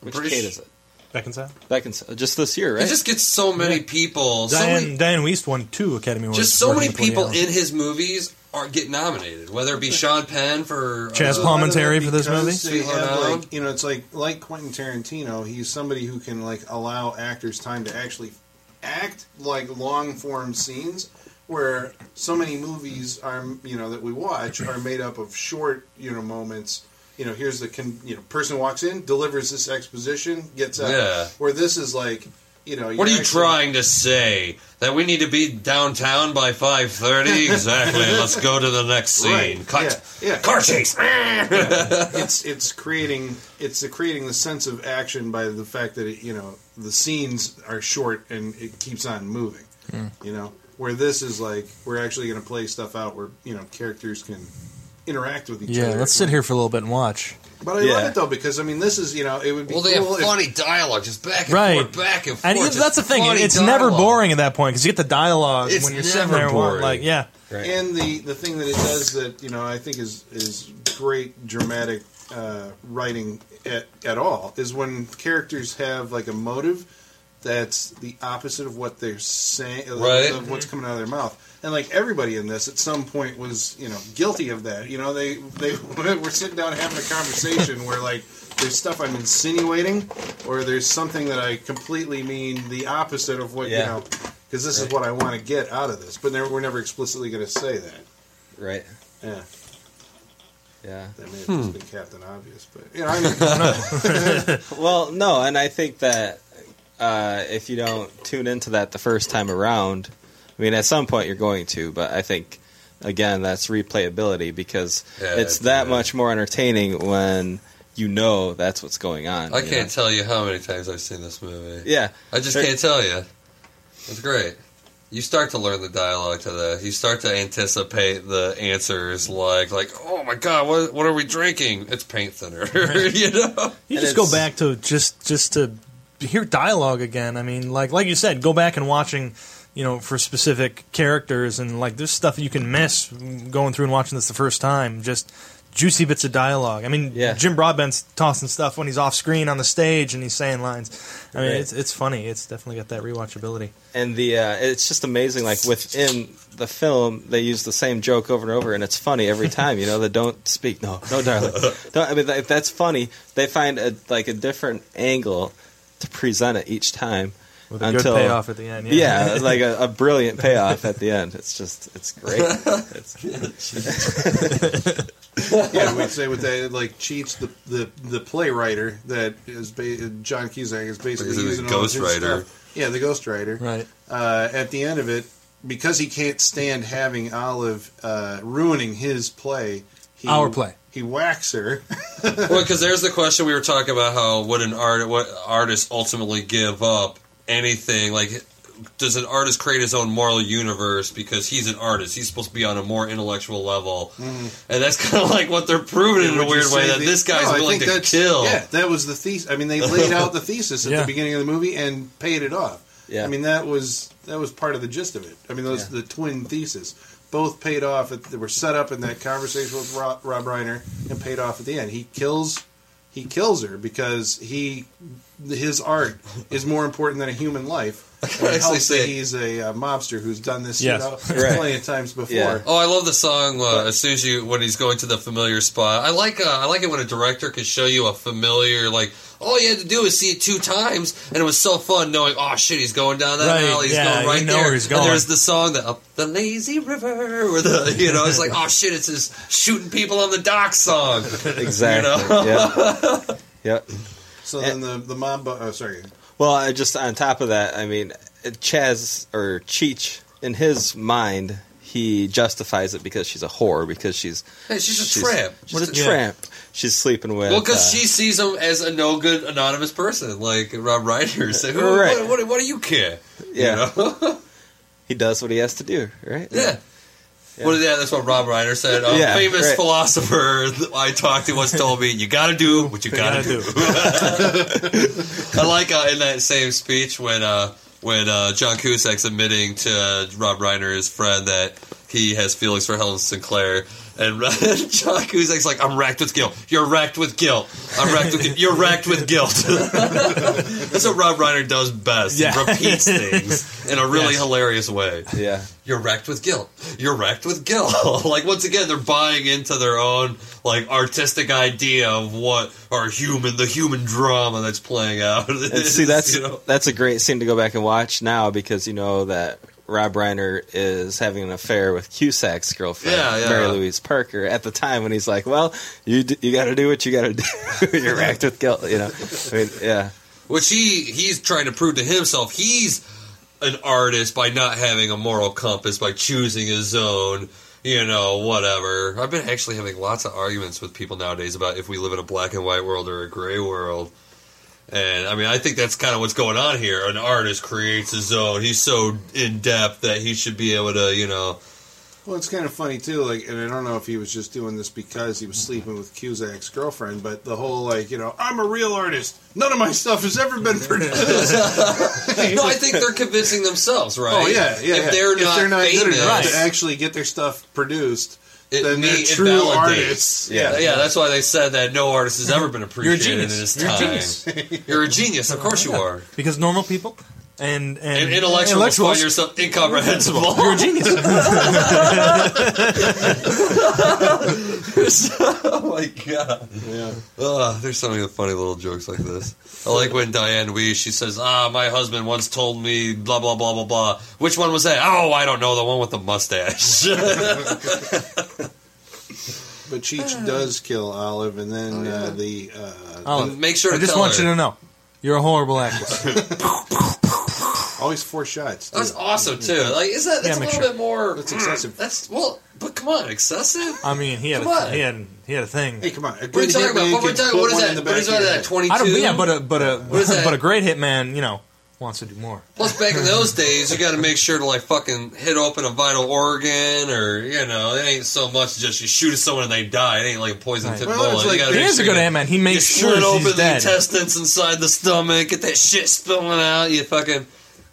Which pretty Kate sh- is it? Beckinsale. Beckinsale. Just this year, right? It just gets so many people. So Dianne many, Dianne Wiest won two Academy Awards. just so many people Allen. in his movies are get nominated. Whether it be Sean Penn for Chazz uh, Palminteri for this movie. They Sweet have, like, you know, it's like like Quentin Tarantino. He's somebody who can like allow actors time to actually act like long form scenes, where so many movies are you know that we watch are made up of short you know moments. You know, here's the con- you know person walks in, delivers this exposition, gets out. Yeah. Where this is like, you know, What are you actually- trying to say? That we need to be downtown by five thirty? exactly. Let's go to the next scene. Right. Cut. Yeah. yeah. Car chase. it's it's creating it's creating the sense of action by the fact that it, you know the scenes are short and it keeps on moving. Hmm. You know, where this is like we're actually going to play stuff out where you know characters can interact with each Yeah, other. let's sit here for a little bit and watch. But I Yeah. love it though because I mean this is you know it would be well, they cool have if- funny dialogue, just back and Right. forth, back and forth. And just that's the thing; funny it's never boring at that point because you get the dialogue It's when you're sitting there. and wa- boring. Like, yeah, Right. And the the thing that it does that you know I think is is great dramatic uh, writing at, at all is when characters have like a motive that's the opposite of what they're saying, of- of what's coming out of their mouth. And like everybody in this, at some point, was you know guilty of that. You know, they they were sitting down having a conversation where like there's stuff I'm insinuating, or there's something that I completely mean the opposite of what you know, because this is what I want to get out of this. But they're- we're never explicitly going to say that. right. Yeah, Yeah. that may have just been Captain Obvious, but you know, I mean, Well, no, and I think that uh, if you don't tune into that the first time around, I mean, at some point you're going to, but I think again that's replayability because Yeah, it's that yeah. much more entertaining when you know that's what's going on. I can't know? tell you how many times I've seen this movie. Yeah. I just There- can't tell you. It's great. You start to learn the dialogue to this. You start to anticipate the answers, like, like, oh my god, what, what are we drinking? It's paint thinner, you know. You just go back to just just to hear dialogue again. I mean, like like you said, go back and watching, you know, for specific characters and like there's stuff you can miss going through and watching this the first time. Just juicy bits of dialogue. I mean, Yeah. Jim Broadbent's tossing stuff when he's off screen on the stage and he's saying lines. I mean, Right. it's it's funny. It's definitely got that rewatchability. and the uh, it's just amazing. Like within the film, they use the same joke over and over, and it's funny every time. You know, the don't speak, no, no, darling. Don't, I mean, if that's funny, they find a like a different angle to present it each time. With a good until, payoff at the end, yeah. Yeah, like a, a brilliant payoff at the end. It's just, it's great. It's, yeah, we'd say with that, like cheats the the the playwriter that is ba- John Cusack is basically He's using all of ghostwriter. stuff. Yeah, the ghostwriter. Right. Uh, at the end of it, because he can't stand having Olive uh, ruining his play, he, Our play. he whacks her. well, because there's the question we were talking about: how would an art, what artist ultimately give up anything? Like, does an artist create his own moral universe because he's an artist? He's supposed to be on a more intellectual level, mm-hmm. and that's kind of like what they're proving in a weird way that the- this guy's No, willing to that's- kill. Yeah, that was the thesis. I mean, they laid out the thesis at Yeah. the beginning of the movie and paid it off. Yeah. I mean, that was that was part of the gist of it. I mean, those the twin thesis both paid off. At, they were set up in that conversation with Rob, Rob Reiner and paid off at the end. He kills he kills her because he his art is more important than a human life. And it actually that say- he's a uh, mobster who's done this Yes. you know, Right. plenty of times before. Yeah. Oh, I love the song. Uh, as soon as you when he's going to the familiar spot, I like. Uh, I like it when a director can show you a familiar. Like all you had to do is see it two times, and it was so fun knowing. Oh shit, he's going down that Right, alley. He's yeah, going right you know there. where he's And there's the song that up the lazy river, where the you know, it's like oh shit, it's his shooting people on the dock song. exactly. You know? Yeah. Yep. So then the the mob. bo- Oh, sorry. Well, I just on top of that, I mean, Chazz or Cheech, in his mind, he justifies it because she's a whore because she's Hey, she's a tramp. What a She's a- tramp! She's sleeping with. Well, because uh, she sees him as a no good anonymous person, like Rob Reiner said. Who, Right. what, what, what do you care? Yeah. You know? he does what he has to do, right? Yeah. What is that? That's what Rob Reiner said. A Yeah, famous right. philosopher I talked to once told me, "You got to do what you got to do." I like uh, in that same speech when uh, when uh, John Cusack's admitting to uh, Rob Reiner, his friend, that he has feelings for Helen Sinclair. And John Cusack's like, I'm racked with guilt. You're racked with guilt. I'm racked with guilt. You're racked with guilt. That's what Rob Reiner does best. Yeah. He repeats things in a really Yes. hilarious way. Yeah. You're wrecked with guilt. You're wrecked with guilt. like once again, they're buying into their own like artistic idea of what our human, the human drama that's playing out. And see, that's you know? that's a great scene to go back and watch now because you know that Rob Reiner is having an affair with Cusack's girlfriend, Yeah, yeah. Mary Louise Parker, at the time when he's like, "Well, you d- you got to do what you got to do. You're racked with guilt." You know, I mean, yeah, Which he he's trying to prove to himself he's an artist by not having a moral compass by choosing his own. You know, whatever. I've been actually having lots of arguments with people nowadays about if we live in a black and white world or a gray world. And I mean, I think that's kind of what's going on here. An artist creates his own. He's so in depth that he should be able to, you know. Well, it's kind of funny too. Like, and I don't know if he was just doing this because he was sleeping with Cusack's girlfriend, but the whole like, you know, I'm a real artist. None of my stuff has ever been produced. no, I think they're convincing themselves, right? Oh yeah, yeah. If yeah. they're not, good famous, enough to actually get their stuff produced, it, then me- they're true artists. Yeah, yeah, That's why they said that no artist has ever been appreciated genius. in his You're a time. genius. You're a genius. Of course you are. because normal people and and, And intellectuals, intellectuals find yourself incomprehensible. You're a genius. oh my god. Yeah. Ugh, there's so many funny little jokes like this. I like when Dianne Wiest, she says, ah, my husband once told me blah, blah, blah, blah, blah. Which one was that? Oh, I don't know. The one with the mustache. But Cheech does kill Olive, and then uh, the uh, Oh, Make sure to I just tell want her. you to know, you're a horrible actress. Always four shots. That's too. awesome too. Like, is that that's Yeah, a little sure. bit more? That's excessive. That's well, but come on, excessive. I mean, he had Come a, on. he had he had a thing. Hey, come on. A What are you good talking about? hitman What we're can talking? put What is one that? in the What back is of that? your That head. twenty I don't. two. Yeah, but a but a is that? but a great hitman, you know, wants to do more. Plus, back in those days, you got to make sure to like fucking hit open a vital organ, or you know, it ain't so much just you shoot at someone and they die. It ain't like a poison tip Well, it's bullet. like- you He make is a good you- hitman. He you makes sure slit open he's the dead. intestines inside the stomach, get that shit spilling out. You fucking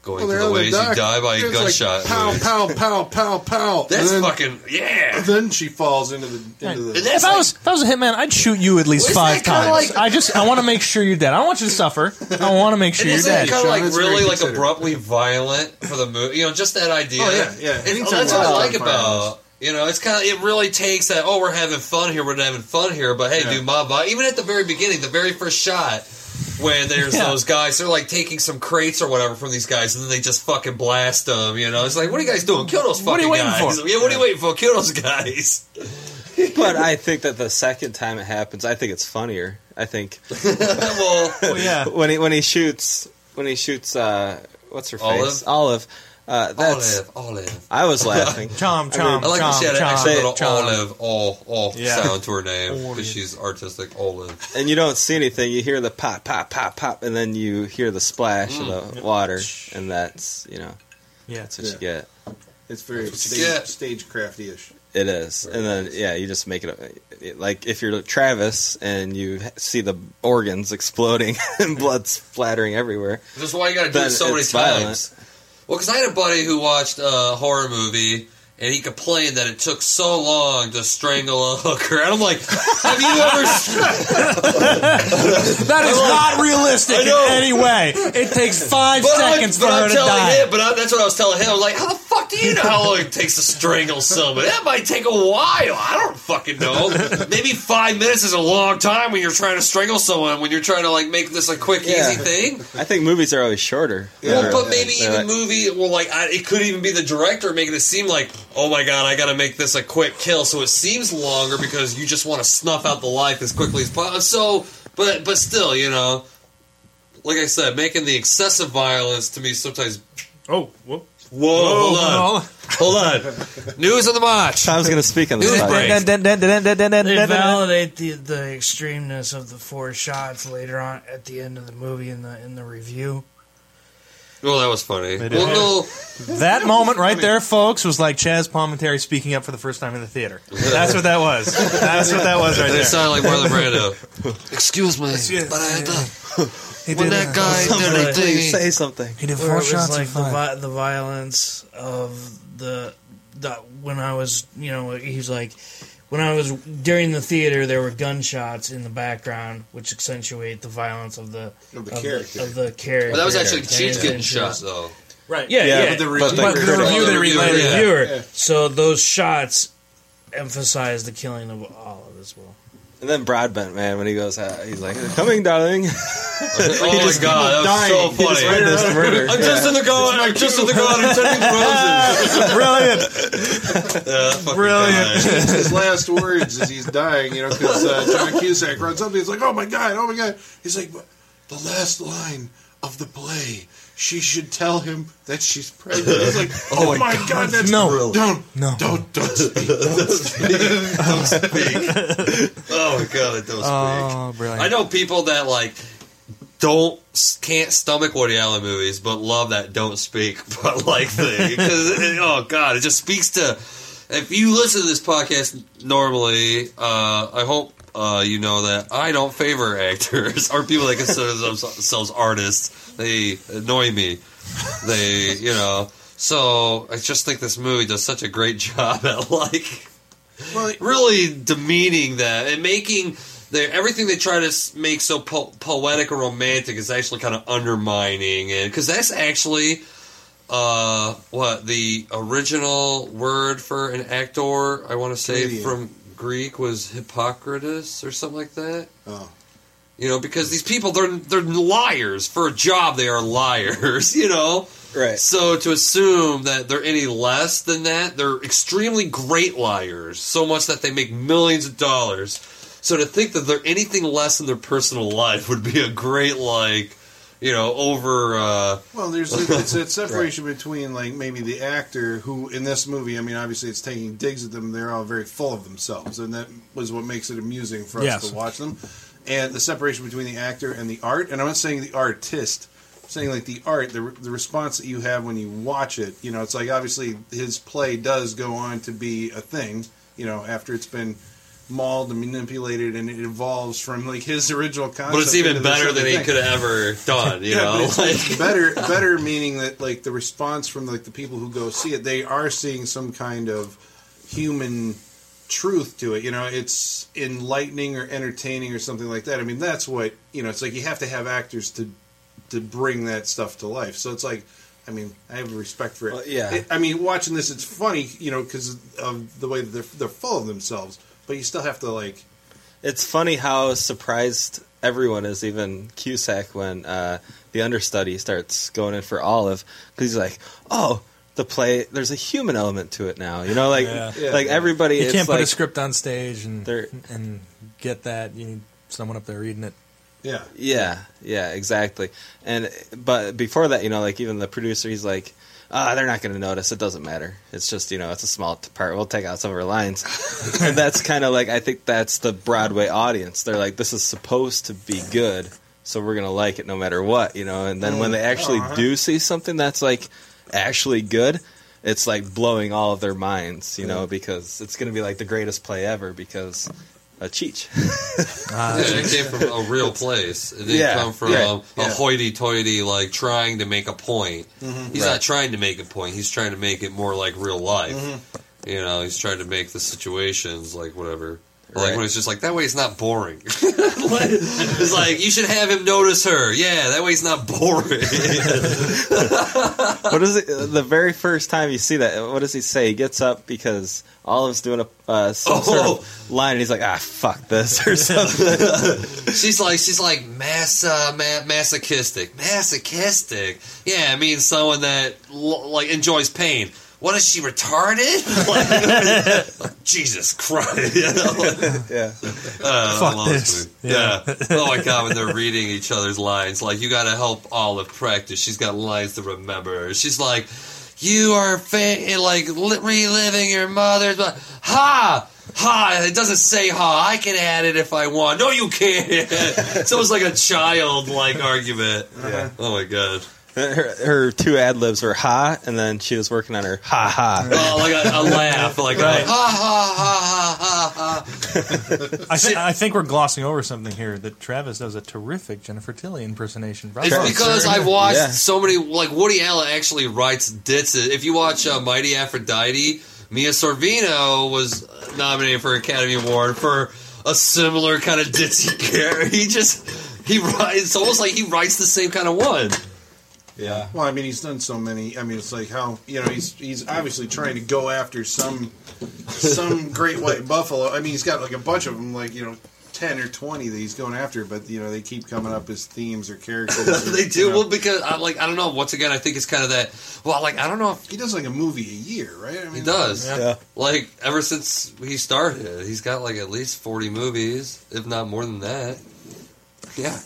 going Well, through they're the on ways dock. you die by a It's like gunshot. pow, wound. pow, pow, pow, pow. That's then, fucking yeah. Then she falls into the into the. And that's If I was if I was a hitman, I'd shoot you at least five isn't that kinda times. like- I just I want to make sure you're dead. I don't want you to suffer. I want to make sure you're isn't it dead. kind of like that's really like abruptly violent for the movie? You know, just that idea. Oh, yeah, yeah. Anytime that's what I like about. You know, it's kind of it really takes that. Oh, we're having fun here. We're having fun here. But hey, Yeah. dude, my vi- even at the very beginning, the very first shot. When there's Yeah. those guys, they're like taking some crates or whatever from these guys, and then they just fucking blast them. You know, it's like, what are you guys doing? Kill those fucking What are you waiting guys! for? Yeah, what are you waiting for? Kill those guys! But I think that the second time it happens, I think it's funnier. I think well, Oh, yeah. when he when he shoots when he shoots uh, what's her Olive? face Olive. Uh, that's olive, olive. I was laughing. Chom, chom, I like that chom, she had an chom, extra little chom. olive, all, all Yeah. sound to her name because she's artistic. Olive. and you don't see anything. You hear the pop, pop, pop, pop, and then you hear the splash of the water, and that's you know Yeah, that's what Yeah. you get. It's very That's stage, you get. stagecrafty ish. It is, and then yeah, you just make it a- like if you're Travis and you see the organs exploding and blood splattering everywhere. This is why you got to do it so many times. violent. Well, because I had a buddy who watched a horror movie. And he complained that it took so long to strangle a hooker. And I'm like, have you ever? Strangled? That is not realistic I in any way. It takes five But I'm- seconds but for her I'm to telling die. him, but I, that's what I was telling him. I was like, how the fuck do you know how long it takes to strangle somebody? That might take a while. I don't fucking know. Maybe five minutes is a long time when you're trying to strangle someone. When you're trying to like make this a quick, Yeah. easy thing. I think movies are always shorter. Well, They're- but maybe they're even like- movie, well, like I, it could even be the director making it seem like, oh my god, I got to make this a quick kill, so it seems longer because you just want to snuff out the life as quickly as possible. So, but but still, you know, like I said, making the excessive violence to me sometimes. Oh, whoop. Whoa, hold on, hold on. News of the match. Tom's going to speak on this. News podcast. break. They validate the the extremeness of the four shots later on at the end of the movie in the in the review. Well, that was funny. did. Well, no, That moment right there, folks, was like Chazz Palminteri speaking up for the first time in the theater. That's what that was. That's what that was right they there. sound like Marlon Brando. Excuse me, but I had to. He When did, that uh, guy did Somebody a thing, say something. He did four was shots like and the, vi- the violence of the, the when I was you know he's like when I was during the theater there were gunshots in the background which accentuate the violence of the Of the character. of the character. But that was actually And she's getting it's shot though. Right. Yeah, Yeah, yeah. but the but, review- but the the review review they they relayed, reviewer. Yeah. So those shots emphasize the killing of Olive as well. And then Brad Broadbent, man, when he goes, uh, he's like, "Coming, darling." Oh my god, that was so He just funny. Witnessed murder. I'm just in the garden. I'm just in the garden tending roses. Brilliant. Yeah, fucking Brilliant. his last words as he's dying, you know, because uh, John Cusack runs up. He's like, "Oh my god, oh my god!" He's like, "The last line of the play, she should tell him that she's pregnant." He's like, "Oh, my god, that's No. don't, No. don't, don't speak." Don't speak. Oh my god, it don't speak. Oh, brilliant. I know people that like don't can't stomach Woody Allen movies, but love that don't speak but like thing because oh god, it just speaks to. If you listen to this podcast normally, uh, I hope uh, you know that I don't favor actors or people that consider themselves artists. They annoy me. They, you know. So I just think this movie does such a great job at like well, really demeaning that and making the everything they try to make so po- poetic or romantic is actually kind of undermining and because that's actually uh what the original word for an actor I want to say Comedian. from Greek was Hippocrates or something like that. oh, You know, because these people they're they're liars for a job. They are liars. You know, Right. so to assume that they're any less than that, they're extremely great liars. So much that they make millions of dollars. So to think that they're anything less in their personal life would be a great like, you know, over. Uh, Well, there's a, it's a separation between like maybe the actor who in this movie. I mean, obviously it's taking digs at them. They're all very full of themselves, and that was what makes it amusing for us Yes. to watch them. And the separation between the actor and the art. And I'm not saying the artist. I'm saying like the art, the the response that you have when you watch it. You know, it's like obviously his play does go on to be a thing. You know, after it's been mauled and manipulated, and it evolves from like his original concept. but it's even better other than he could have ever done. You yeah, know, it's, like better. Better meaning that like the response from like the people who go see it, they are seeing some kind of human truth to it. You know, it's enlightening or entertaining or something like that. I mean, that's what you know. It's like you have to have actors to to bring that stuff to life. So it's like. I mean, I have respect for it. Well, yeah. It- I mean, watching this, it's funny, you know, because of the way that they're they're full of themselves. But you still have to like, It's funny how surprised everyone is, even Cusack, when uh, the understudy starts going in for Olive, because he's like, "Oh, the play. There's a human element to it now." You know, like Yeah. like everybody. You it's can't put like, a script on stage and and get that. You need someone up there reading it. yeah, Yeah, yeah, exactly. And but before that, you know, like even the producer, he's like, ah, they're not going to notice. It doesn't matter. It's just you know, it's a small part. We'll take out some of our lines. and that's kind of like I think that's the Broadway audience. They're like, this is supposed to be good, so we're gonna like it no matter what, you know. And then when they actually do see something that's like actually good. It's like blowing all of their minds, you know, because it's going to be like the greatest play ever because a cheech. Ah, Yeah, it came from a real place. It didn't Yeah, come from yeah, a yeah. hoity-toity like trying to make a point. Mm-hmm. He's Right. not trying to make a point. He's trying to make it more like real life. Mm-hmm. You know, he's trying to make the situations like whatever. Like Right. when it's just like that way, it's not boring. It's like you should have him notice her. Yeah, that way it's not boring. what is it? The very first time you see that, what does he say? He gets up because Olive's doing a uh, some sort Oh. of line, and he's like, "Ah, fuck this" or something. she's like she's like mass uh, ma- masochistic, masochistic. Yeah, it means someone that like enjoys pain. What is she retarded? Like, Jesus Christ! You know? yeah, Uh, Fuck this. movie. Yeah. Oh my god, when they're reading each other's lines, like you got to help Olive practice. She's got lines to remember. She's like, "You are fa- like li- reliving your mother's but ha." Ha! It doesn't say ha. I can add it if I want. No, you can't. it's almost like a child like argument. Yeah. Oh my god. Her, her two ad libs were "ha," and then she was working on her "ha ha." Oh, like a, a laugh, like Right. a ha ha ha ha ha. I, thi- I think we're glossing over something here. That Travis does a terrific Jennifer Tilly impersonation. Bravo. It's because I've watched Yeah. so many. Like Woody Allen actually writes ditses. If you watch uh, Mighty Aphrodite, Mira Sorvino was nominated for an Academy Award for a similar kind of ditzy character. He just he writes. It's almost like he writes the same kind of one. Yeah, Well, I mean, he's done so many. I mean, it's like how you know he's he's obviously trying to go after some some great white buffalo. I mean, he's got like a bunch of them, like you know, ten or twenty that he's going after. But you know, they keep coming up as themes or characters. or, they do you know. well because I'm like I don't know. Once again, I think it's kind of that. Well, like I don't know if He does like a movie a year, right? I mean, he does. yeah. Like ever since he started, he's got like at least forty movies, if not more than that. Yeah,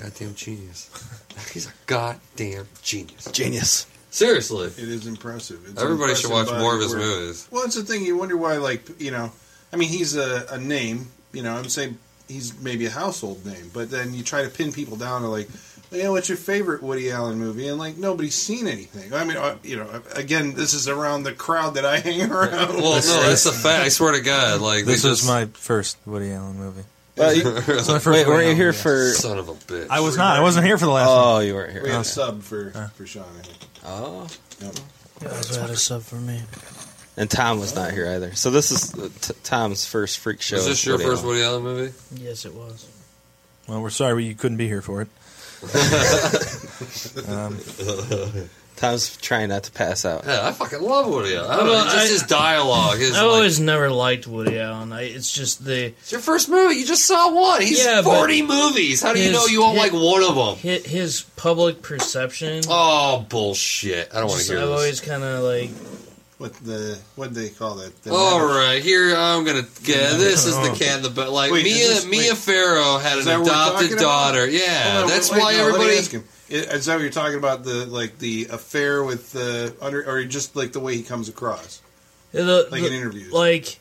goddamn genius. He's a goddamn genius. Genius. Seriously, It is impressive. It's everybody should watch more of his body work. movies. Well, it's the thing. You wonder why, like you know, I mean, he's a, a name. You know, I'm saying he's maybe a household name, but then you try to pin people down to like, well, you know, what's your favorite Woody Allen movie? And like nobody's seen anything. I mean, uh, you know, again, this is around the crowd that I hang around. Well, no, that's a fact. I swear to God, like This they was just, my first Woody Allen movie. Well, you- first wait, were you here movie. for? son of a bitch. I was not. I wasn't here for the last one. Oh, you weren't we here. had a sub for for Sean. I think. Oh, Yep. You also had a sub for me. and Tom was not here either. So this is uh, t- Tom's first freak show. Was this your Woody first Allen. Woody Allen movie? Yes, it was. Well, we're sorry you couldn't be here for it. um, Tom's trying not to pass out. Yeah, I fucking love Woody Allen. I don't know, just I- his dialogue. His, I like- always never liked Woody Allen. I, it's just the it's your first movie. You just saw one. He's Yeah, forty movies. How do you know you won't his- like one of them? his, his public perception. Oh bullshit! I don't want to hear I've this. always kind of like what the what do they call that? The All right, here I'm gonna get. This is the Oh. cat in the but like Wait, Mia this- Mia wait. Farrow had an that what we're adopted talking about? daughter. Yeah, Hold on, that's wait, why no, let me everybody. Ask him. Is that what you're talking about? The like the affair with the under, or just like the way he comes across? The, Like the- in interviews. Like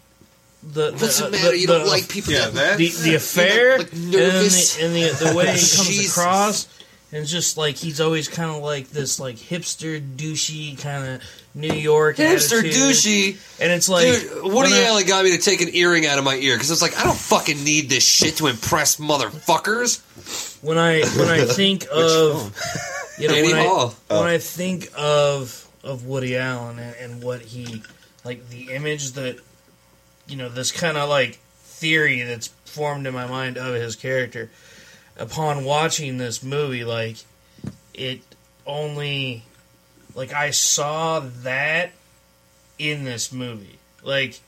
the What's uh, the the, matter? You the- don't like people Yeah, that, that- the the affair like, and, nervous. the, and the the way he comes Jesus. across and just like he's always kind of like this like hipster douchey kind of New York hipster attitude. douchey. and it's like Dude, Woody when I- Allen got me to take an earring out of my ear because it's like, I don't fucking need this shit to impress motherfuckers. When I when I think of you know Annie when I, Hall. when I oh. think of of Woody Allen and, and what he like the image that you know this kind of like theory that's formed in my mind of his character upon watching this movie like it only like I saw that in this movie. Like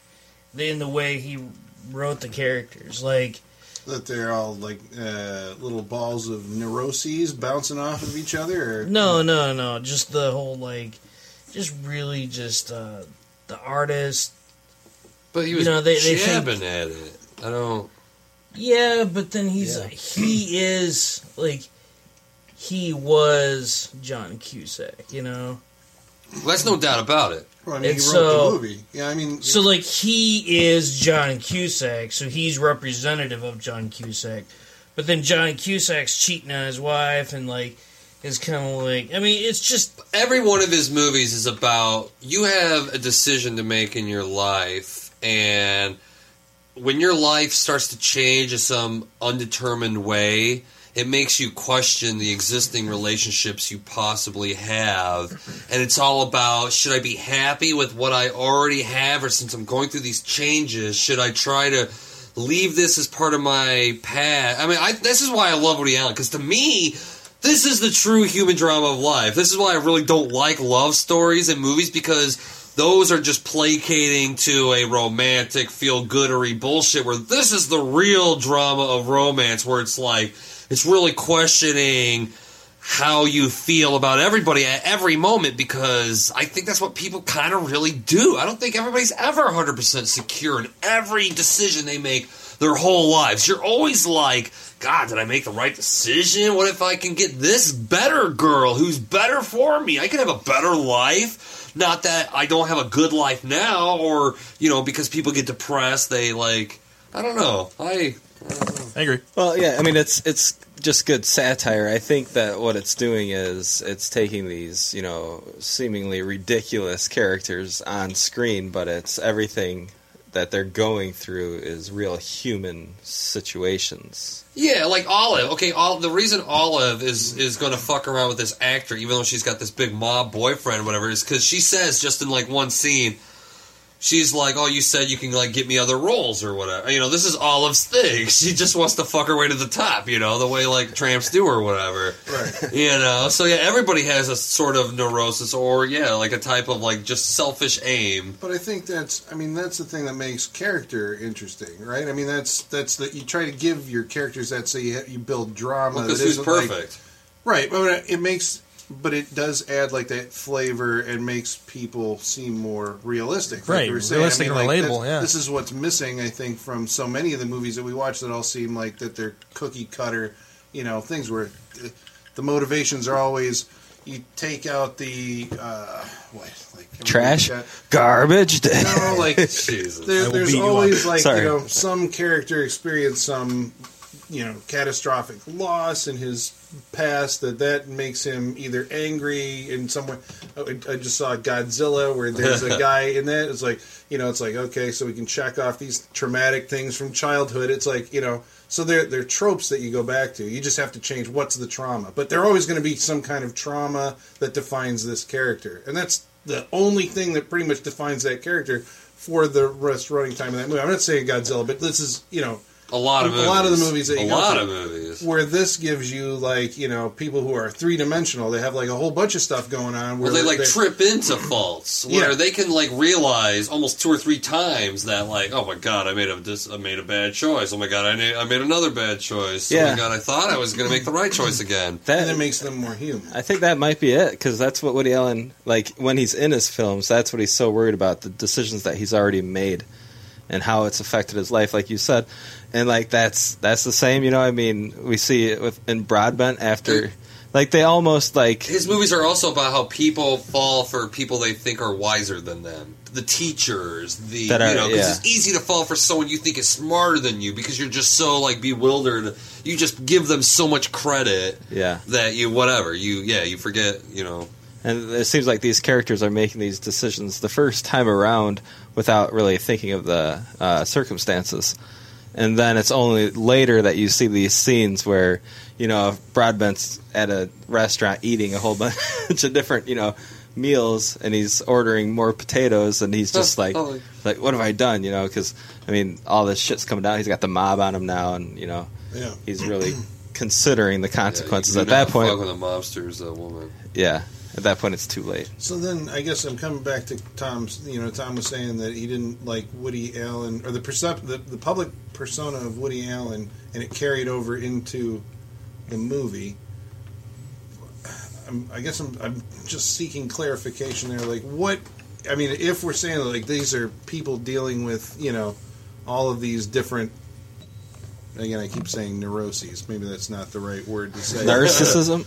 in the way he wrote the characters. Like That they're all like uh, little balls of neuroses bouncing off of each other. Or, No, no, no. Just the whole like, just really just uh, the artist. But he You was know, they- they think- jabbing at it. I don't. Yeah, but then he's Yeah. he is like he was John Cusack, you know. That's no doubt about it. Well, I mean, he wrote so- the movie. Yeah, I mean, So like he is John Cusack, so he's representative of John Cusack. But then John Cusack's cheating on his wife and like is kind of like I mean it's just every one of his movies is about you have a decision to make in your life and when your life starts to change in some undetermined way it makes you question the existing relationships you possibly have and it's all about should i be happy with what i already have or since i'm going through these changes should i try to leave this as part of my past i mean I, this is why i love woody allen because to me this is the true human drama of life. This is why I really don't like love stories and movies because those are just placating to a romantic, feel goodery bullshit. Where this is the real drama of romance, where it's like it's really questioning how you feel about everybody at every moment because I think that's what people kind of really do. I don't think everybody's ever 100% secure in every decision they make their whole lives. You're always like, God, did I make the right decision? What if I can get this better girl who's better for me? I can have a better life. Not that I don't have a good life now, or, you know, because people get depressed, they like, I don't know. I. I agree. Well, yeah, I mean it's it's just good satire. I think that what it's doing is it's taking these, you know, seemingly ridiculous characters on screen, but it's everything that they're going through is real human situations. Yeah, like Olive. Okay, all the reason Olive is is going to fuck around with this actor, even though she's got this big mob boyfriend, or whatever, is because she says just in like one scene, she's like, "Oh, you said you can like get me other roles or whatever." You know, this is Olive's thing. She just wants to fuck her way to the top. You know, the way like tramps do or whatever. Right. You know, so yeah, everybody has a sort of neurosis or yeah, like a type of like just selfish aim. But I think that's, I mean, that's the thing that makes character interesting, right? I mean, that's that's that you try to give your characters that so you you build drama. Because that who's isn't like- perfect? right? But it makes, but it does add like that flavor and makes people seem more realistic, like Right, you were saying. realistic and like, relatable, yeah. This is what's missing, I think, from so many of the movies that we watch that all seem like that they're cookie cutter, you know, things where the, the motivations are always. You take out the uh, what, like Trash, got- garbage. no, like Jesus. there, there's always like Sorry. you know some character experience some you know catastrophic loss in his past that that makes him either angry in some way. Oh, I, I just saw Godzilla where there's a guy in that. It's like you know, it's like okay, so we can check off these traumatic things from childhood. It's like you know. So they're, they're tropes that you go back to. You just have to change what's the trauma. But they're always going to be some kind of trauma that defines this character. And that's the only thing that pretty much defines that character for the rest running time of that movie. I'm not saying Godzilla, but this is, you know, A lot of a lot of the movies. movies that you A go lot through. of movies. Where this gives you like you know people who are three dimensional. They have like a whole bunch of stuff going on. Where Where they like trip into faults, where Yeah. they can like realize almost two or three times that like, oh my god, I made a this, I made a bad choice. Oh my god, I made, I made another bad choice. Oh my god, I thought I was going to make the right choice again. That it makes them more human. I think that might be it because that's what Woody Allen like when he's in his films. That's what he's so worried about the decisions that he's already made and how it's affected his life, like you said. And like that's that's the same. You know, I mean, we see it with in Broadbent after, like they almost like His movies are also about how people fall for people they think are wiser than them. The teachers, the That are- you know, because yeah. it's easy to fall for someone you think is smarter than you because you're just so like bewildered. You just give them so much credit yeah. that you whatever you yeah you forget you know. And it seems like these characters are making these decisions the first time around without really thinking of the uh, circumstances. And then it's only later that you see these scenes where, you know, Broadbent's at a restaurant eating a whole bunch of different, you know, meals and he's ordering more potatoes and he's just like, Oh. like what have I done? You know, because, I mean, all this shit's coming down. He's got the mob on him now and, you know, Yeah. he's really considering the consequences Yeah, you at that point. fuck with a mobster's uh, woman. Yeah. At that point, it's too late. So then, I guess I'm coming back to Tom's. You know, Tom was saying that he didn't like Woody Allen or the percep- the, the public persona of Woody Allen, and it carried over into the movie. I'm, I guess I'm, I'm just seeking clarification there. Like, what? I mean, if we're saying that, like these are people dealing with, you know, all of these different. Again, I keep saying neuroses. Maybe that's not the right word to say. Narcissism.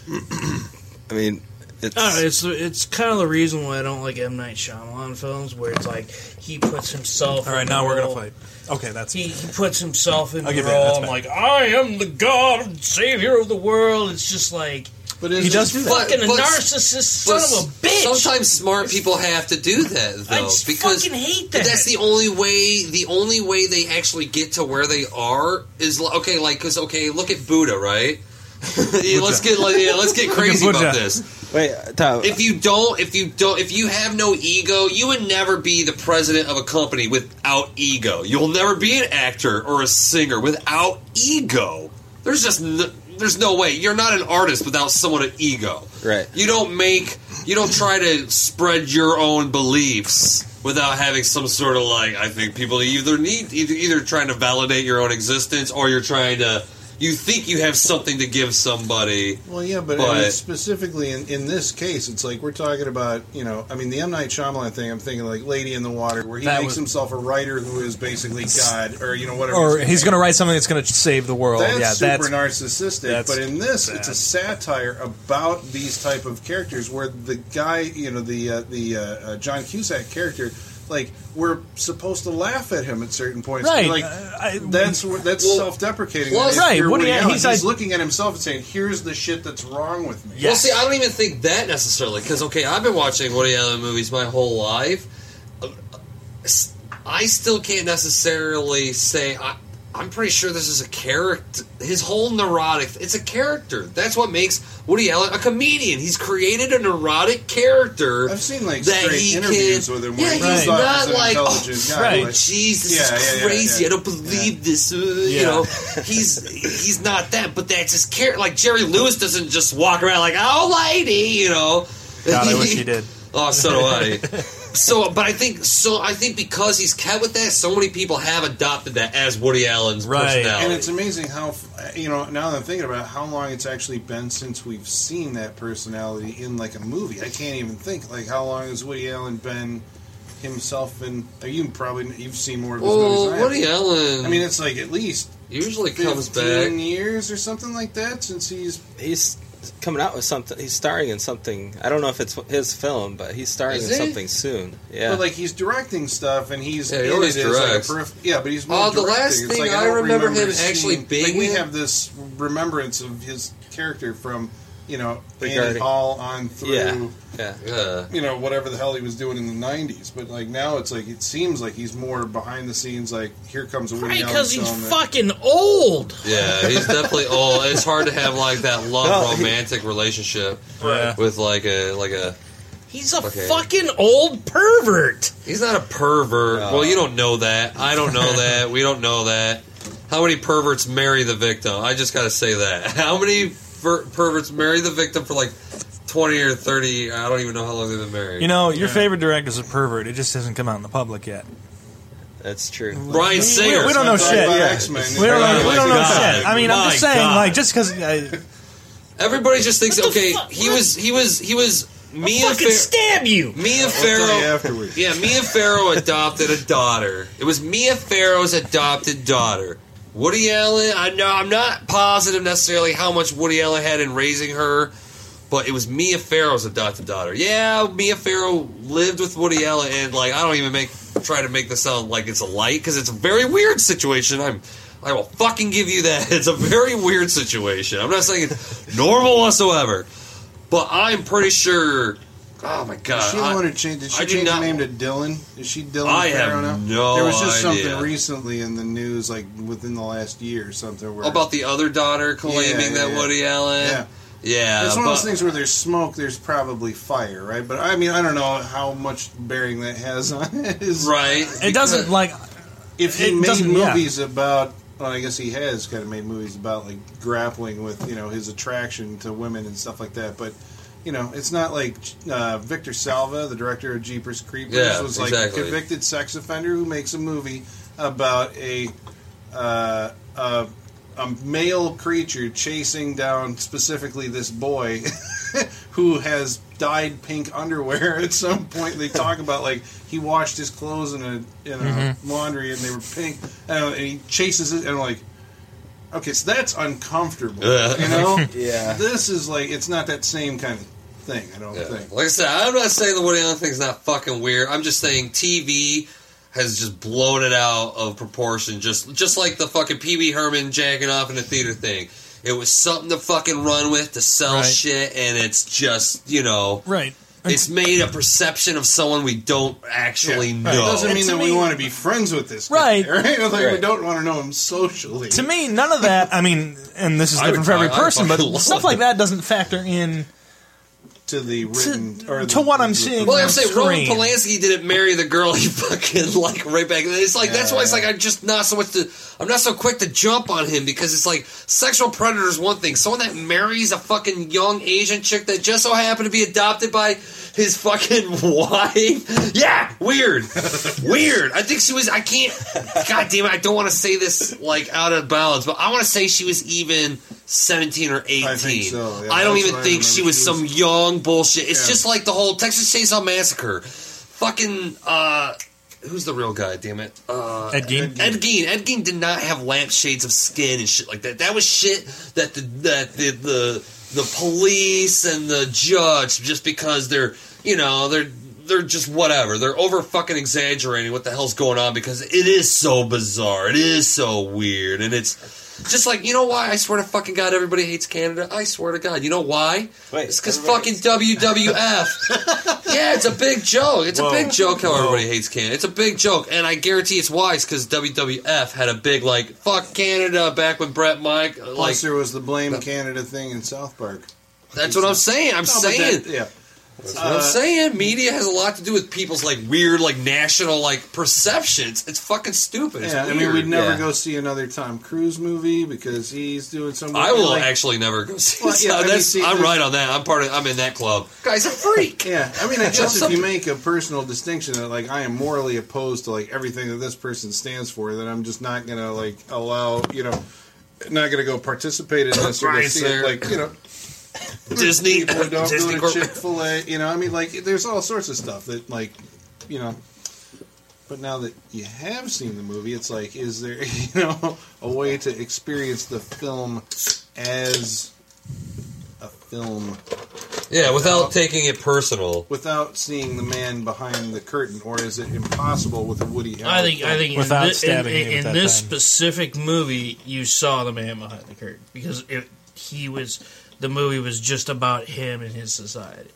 I mean, it's know, it's it's kind of the reason why I don't like M Night Shyamalan films, where it's like he puts himself. All right, in now the we're gonna fight. Okay, that's He, he puts himself in I'll the give you that, that's role. I'm like, I am the God and Savior of the world. It's just like, But He does do that. fucking a But- narcissist son of a bitch. Sometimes smart people have to do that though, I just because fucking hate but that. that's the only way. The only way they actually get to where they are is li- okay. Like, because okay, look at Buddha, right? Yeah, let's get like, yeah, let's get crazy about this. Wait, Tom. If you don't, if you don't, if you have no ego, you would never be the president of a company without ego. You'll never be an actor or a singer without ego. There's just n- there's no way. You're not an artist without somewhat of ego. Right. You don't make. You don't try to spread your own beliefs without having some sort of like. I think people either need either either trying to validate your own existence or you're trying to. You think you have something to give somebody. Well, yeah, but, But- I mean, specifically in, in this case, it's like we're talking about, you know, I mean, the M. Night Shyamalan thing, I'm thinking like Lady in the Water, where he makes was- himself a writer who is basically God, or, you know, whatever. or he's going to write something that's going to save the world. That's yeah, super that's narcissistic. that's But in this, it's a satire about these type of characters, where the guy, you know, the uh, the uh, uh, John Cusack character, like we're supposed to laugh at him at certain points. Right. Like Uh, I- that's where- that's Well, self-deprecating. plus- If Right, you're Woody Woody Allen, Allen, he's he's, like- looking at himself and saying, "Here's the shit that's wrong with me." Yes. Well, see, I don't even think that necessarily because okay, I've been watching Woody Allen movies my whole life. Uh, I still can't necessarily say I, I'm pretty sure this is a character. His whole neurotic, it's a character. That's what makes Woody Allen a comedian. He's created a neurotic character. I've seen like that straight he interviews can- with him Yeah, where he's he thought not he was an like, oh, intelligent guy. right. like- jeez, this Yeah, is yeah, yeah, crazy. yeah. I don't believe this. Uh, Yeah. You know, he's he's not that, but that's his character. Like Jerry Lewis doesn't just walk around like, oh, lady, you know. God, I wish he did. Oh, so do I. so, but I think so. I think because he's kept with that, so many people have adopted that as Woody Allen's Right. personality. And it's amazing how, you know, now that I'm thinking about it, how long it's actually been since we've seen that personality in like a movie. I can't even think. Like, how long has Woody Allen been himself and You probably you've seen more of his movies. well, Than I, have. Woody Allen. I mean, it's like at least usually comes 15 back. years or something like that since he's. he's coming out with something. He's starring in something. I don't know if it's his film, but he's starring Is in he? something soon. Yeah. But like he's directing stuff, and he's Yeah, he always it as, like, a directs. perif- yeah, but he's more Oh, the last It's thing like, I don't remember him seeing- actually being like we have this remembrance of his character from you know Annie Regarding- Hall on through. yeah. Yeah. Yeah. you know whatever the hell he was doing in the '90s. But like now, it's like it seems like he's more behind the scenes. Like here comes a Woody because he's that- fucking old. Yeah, he's definitely old. It's hard to have like that love No, he- romantic relationship Yeah. with like a like a. He's a Okay. fucking old pervert. He's not a pervert. No. Well, you don't know that. I don't know that. We don't know that. how many perverts marry the victim? I just got to say that. How many per- perverts marry the victim for like twenty or thirty? I don't even know how long they've been married. You know, your favorite director's a pervert. It just hasn't come out in the public yet. That's true. Bryan We- Singer. We, we don't know shit. about Yeah. X-Men. We don't know, Oh we don't know God. shit. I mean, I'm just My saying, God. like, just because. Uh, Everybody just thinks okay. He was he was he was Mia Fucking Farrow. stab you. Mia I'll tell you Farrow. afterwards. Yeah, Mia Farrow adopted a daughter. It was Mia Farrow's adopted daughter. Woody Allen. I know I'm not positive necessarily how much Woody Allen had in raising her, but it was Mia Farrow's adopted daughter. Yeah, Mia Farrow lived with Woody Allen, and like I don't even make try to make this sound like it's a light because it's a very weird situation. I'm. I will fucking give you that. It's a very weird situation. I'm not saying it's normal whatsoever, but I'm pretty sure. Oh my god! Did she I- want to change? Did she I change not- her name to Dylan? Is she Dylan I Farrow have now? no There was just idea. something recently in the news, like within the last year or something, where about the other daughter claiming Yeah, that yeah. Woody Allen. Yeah. Yeah, It's one of those things where there's smoke, there's probably fire, right? But I mean, I don't know how much bearing that has on his right. it doesn't, like. If he made doesn't- yeah. movies about, well, I guess he has kind of made movies about like grappling with you know his attraction to women and stuff like that. But you know, it's not like uh, Victor Salva, the director of Jeepers Creepers, Yeah, was like exactly. a convicted sex offender who makes a movie about a. Uh, a a male creature chasing down specifically this boy who has dyed pink underwear at some point they talk about like he washed his clothes in a in a Mhm. laundry and they were pink and, and he chases it and like okay so that's uncomfortable Yeah. you know Yeah. this is like it's not that same kind of thing I don't Yeah. think Like I said, I'm not saying the Woody Allen thing's not fucking weird. I'm just saying TV has just blown it out of proportion. Just just like the fucking Pee Wee Herman jacking off in the theater thing. It was something to fucking run with to sell Right. shit, and it's just you know, Right. It's made a perception of someone we don't actually Right. know. It doesn't mean that me- we want to be friends with this Right. guy, right? Like we Right. don't want to know him socially. To me, none of that. I mean, and this is I different for every fuck- I would person, but fucking love stuff it. like that doesn't factor in to the written or to the- what I'm the- seeing. Well, I'm saying Roman screen. Polanski didn't marry the girl he fucking like right back. It's like that's why it's like I'm just not so much to I'm not so quick to jump on him because it's like sexual predator is one thing. Someone that marries a fucking young Asian chick that just so happened to be adopted by his fucking wife. Yeah, weird, weird. I think she was. I can't. God damn it! I don't want to say this like out of bounds, but I want to say she was even. 17 or 18. I think so, yeah. I don't even I think she was She some was- young bullshit. It's Yeah. just like the whole Texas Chainsaw Massacre. Fucking uh who's the real guy, damn it? Uh Ed Gein? Ed Gein. Ed Gein did not have lampshades of skin and shit like that. That was shit that the that the the, the police and the judge just because they're you know, they're they're just whatever. They're over fucking exaggerating what the hell's going on because it is so bizarre. It is so weird and it's just like, you know why? I swear to fucking God, everybody hates Canada. I swear to God. You know why? Wait, it's because fucking WWF. yeah, it's a big joke. It's Whoa. a big joke how Whoa. everybody hates Canada. It's a big joke, and I guarantee it's wise because WWF had a big like fuck Canada back when Brett Mike like Plus, there was the blame Canada thing in South Park. that's what I'm saying. I'm No, saying. that- yeah. That's what I'm saying. Media has a lot to do with people's like weird, like national, like perceptions. It's fucking stupid. It's Yeah, I mean, we'd never yeah. go see another Tom Cruise movie because he's doing some. I will like- actually never go see. Well, yeah, I mean, that's, see, I'm right on that. I'm part of. I'm in that club. Guy's a freak. Yeah, I mean, I guess if you make a personal distinction that like I am morally opposed to like everything that this person stands for, then I'm just not gonna like allow you know, not gonna go participate in this or see it. Like you know, Disney, people who don't Disney go Corp- to Chick Fil A. You know, I mean, like there's all sorts of stuff that like you know. But now that you have seen the movie, it's like, is there you know a way to experience the film as a film Yeah, without taking it personal. without seeing the man behind the curtain, or is it impossible with a Woody Allen? I think I think Without in, thi- stabbing in, you with in that this pen. specific movie, you saw the man behind the curtain because it, he was the movie was just about him and his society,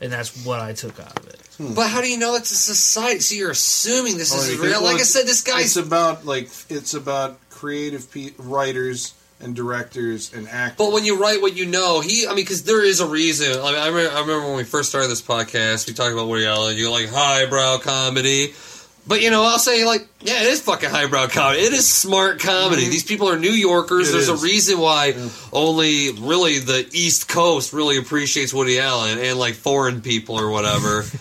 and that's what I took out of it. Hmm. But how do you know it's a society? So you're assuming this Well, is because- real. well, Like I said, this guy's It's about like it's about creative pe- writers and directors and actors. But when you write what you know, he, I mean, because there is a reason. I, mean, I, remember, I remember when we first started this podcast, we talked about Woody Allen. You're like highbrow comedy. But you know, I'll say like, yeah, it is fucking highbrow comedy. It is smart comedy. Mm-hmm. These people are New Yorkers. It There's is. a reason why only really the East Coast really appreciates Woody Allen and like foreign people or whatever.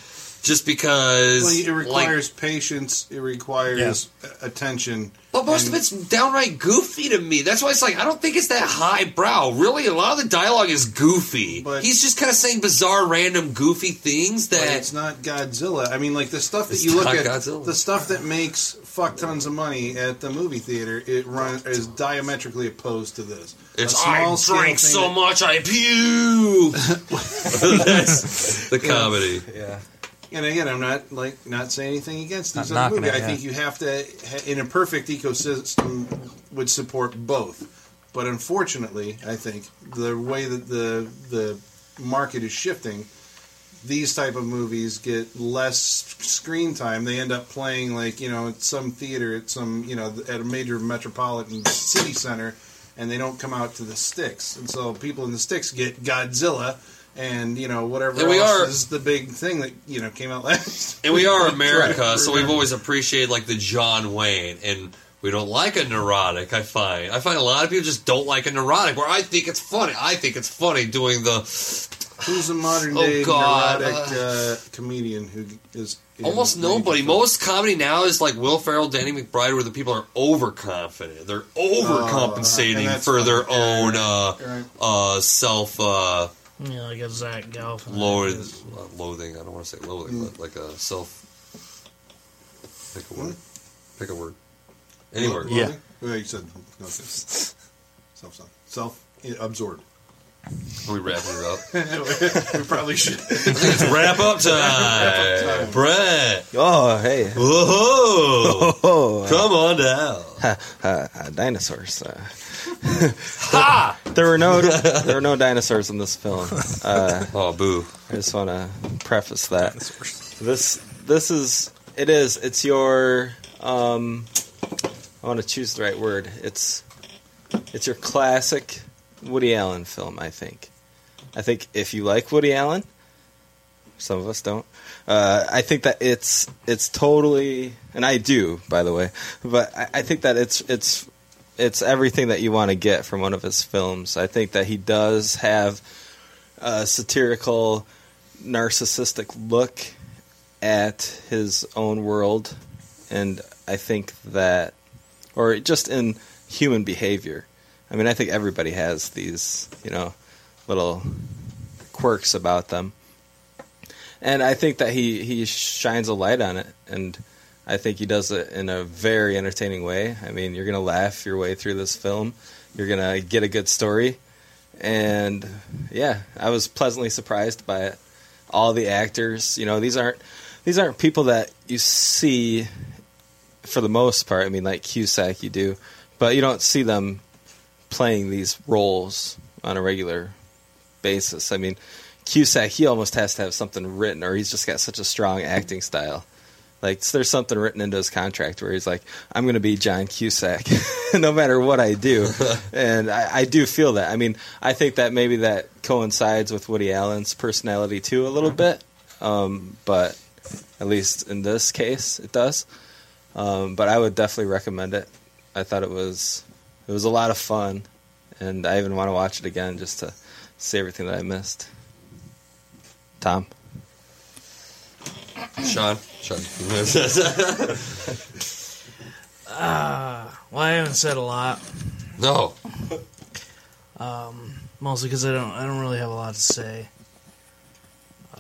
Just because Well, it like, requires patience. It requires a- attention. But most and- of it's downright goofy to me. That's why it's like I don't think it's that highbrow. Really, a lot of the dialogue is goofy. But, He's just kind of saying bizarre, random, goofy things But that it's not Godzilla. I mean, like the stuff that you look at, Godzilla. the stuff that makes fuck tons of money at the movie theater, it run is diametrically opposed to this. It's small I scale drank thing so that- much I puke. That's the comedy. Yeah. And again, I'm not like not saying anything against Not these other movies. I think you have to, in a perfect ecosystem, would support both. But unfortunately, I think the way that the the market is shifting, these type of movies get less screen time. They end up playing like you know at some theater at some you know at a major metropolitan city center, and they don't come out to the sticks. And so people in the sticks get Godzilla. And you know whatever And we else are- is the big thing that you know came out last. And we are America, so we've always appreciated like the John Wayne, and we don't like a neurotic. I find I find a lot of people just don't like a neurotic. Where I think it's funny. I think it's funny doing the Who's a modern Oh, day God. neurotic uh, comedian who is almost nobody. Most comedy now is like Will Ferrell, Danny McBride, where the people are overconfident. They're overcompensating and for fine. their Yeah, own uh, right. uh, self. Yeah, like a Zach Galifianakis. loathing, uh, loathing. I don't want to say loathing, but like a self. Pick a word. Pick a word. Any Lo- word. loathing? Well, you said okay. self self absorbed. Are we wrapping it up? we probably should. it's wrap up time. Brett. Oh, hey. Whoa. Oh, Come on down. uh, uh, dinosaurs. Uh, Ha! there were no there were no dinosaurs in this film. Uh, oh, boo! I just want to preface that this this is it is it's your um, I want to choose the right word. It's it's your classic Woody Allen film. I think. I think if you like Woody Allen, some of us don't. Uh, I think that it's it's totally, and I do, by the way. But I, I think that it's it's it's everything that you want to get from one of his films. I think that he does have a satirical, narcissistic look at his own world, and I think that, or just in human behavior. I mean, I think everybody has these, you know, little quirks about them, and I think that he he shines a light on it, and I think he does it in a very entertaining way. I mean, you're gonna laugh your way through this film. You're gonna get a good story, and yeah, I was pleasantly surprised by it. All the actors, you know, these aren't these aren't people that you see for the most part. I mean, like Cusack, you do, but you don't see them playing these roles on a regular basis. I mean, Cusack, he almost has to have something written, or he's just got such a strong acting style. Like there's something written into his contract where he's like, "I'm going to be John Cusack, no matter what I do," and I, I do feel that. I mean, I think that maybe that coincides with Woody Allen's personality too a little bit, um, but at least in this case, it does. Um, but I would definitely recommend it. I thought it was it was a lot of fun, and I even want to watch it again just to see everything that I missed. Tom. Sean. Sean. Uh, well, I haven't said a lot. no. Um, mostly because I don't. I don't really have a lot to say.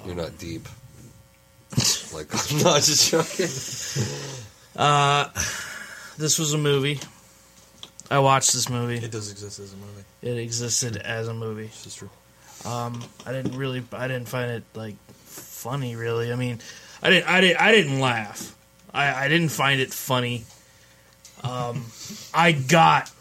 You're not deep. like, I'm not just joking. Uh, this was a movie. I watched this movie. It does exist as a movie. It existed as a movie. This is true. Um, I didn't really. I didn't find it like funny. Really, I mean, I didn't. I didn't. I didn't laugh. I, I didn't find it funny. Um, I got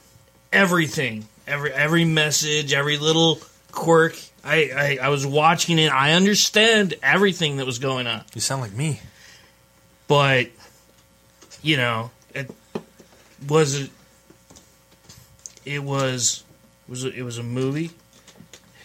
everything, every every message, every little quirk. I, I I was watching it. I understand everything that was going on. You sound like me. But you know, it was it. It was was it was a movie.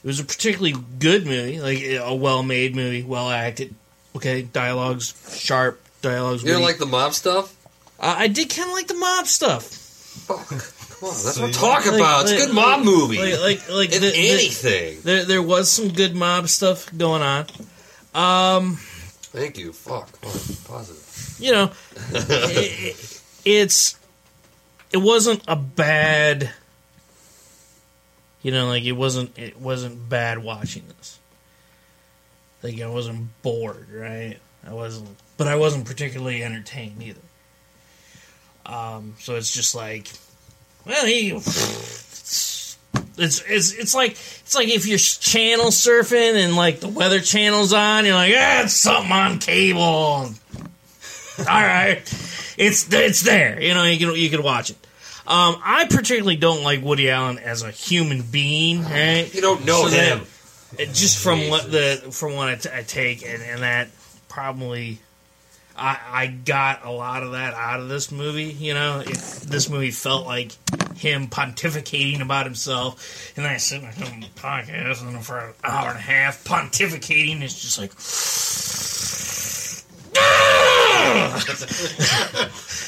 It was a particularly good movie, like a well-made movie, well acted. Okay, dialogues sharp, dialogues. You don't like the mob stuff? Uh, I did kind of like the mob stuff. Come on, that's what I'm talking about. It's a good mob movie. Like, like, like If the- the- anything. there, there was some good mob stuff going on. Um, Thank you. Fuck. Come on, positive. you know, it, it's it wasn't a bad. You know, like it wasn't it wasn't bad watching this. Like I wasn't bored, right? I wasn't, but I wasn't particularly entertained either. Um, so it's just like, well, he. It's, it's it's like it's like if you're channel surfing and like the weather channel's on, you're like, ah, it's something on cable. All right, it's it's there. You know, you can you can watch it. Um, I particularly don't like Woody Allen as a human being. Right? You don't know that- him. It- just from what the from what I, t- I take, and, and that probably I, I got a lot of that out of this movie. You know, it, this movie felt like him pontificating about himself, and then I sit back on the podcast and for an hour and a half pontificating. It's just like.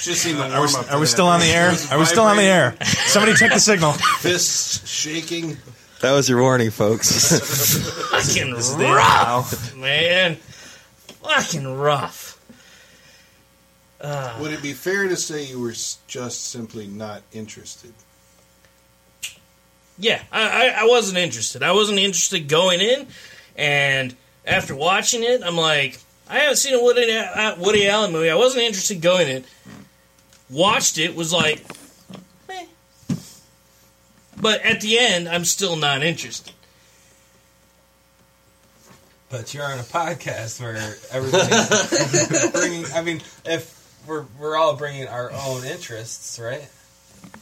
Just seen Are we, are we still on the air? Are we still on the air? Somebody check the signal. Fists shaking. That was your warning, folks. fucking This is the rough, man. Fucking rough. Uh, Would it be fair to say you were just simply not interested? yeah, I, I, I wasn't interested. I wasn't interested going in, and after watching it, I'm like, I haven't seen a Woody, uh, Woody Allen movie. I wasn't interested going in. Watched it, was like, meh. But at the end, I'm still not interested. But you're on a podcast where everybody's bringing. I mean, if we're we're all bringing our own interests, right?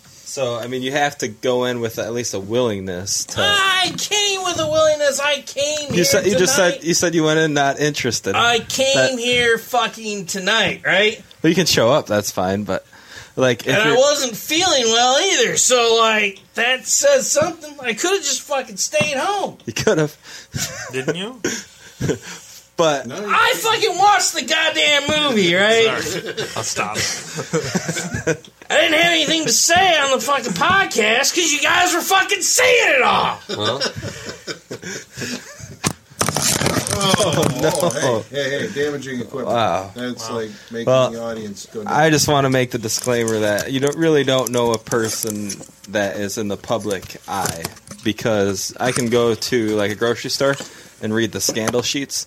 so, I mean, you have to go in with at least a willingness to. I came with a willingness. I came here You said you just said you said you went in not interested. I came That- here fucking tonight, right? Well, you can show up. That's fine. But like, if and I wasn't feeling well either. So like that says something. I could have just fucking stayed home. you could have, Didn't you? but I fucking watched the goddamn movie, right? I'll stop. I didn't have anything to say on the fucking podcast because you guys were fucking saying it all. Well, Oh, oh, no. hey, hey, hey, damaging equipment. Wow. That's like making Well, the audience go. Down. I just want to make the disclaimer that you don't really don't know a person that is in the public eye because I can go to like a grocery store and read the scandal sheets,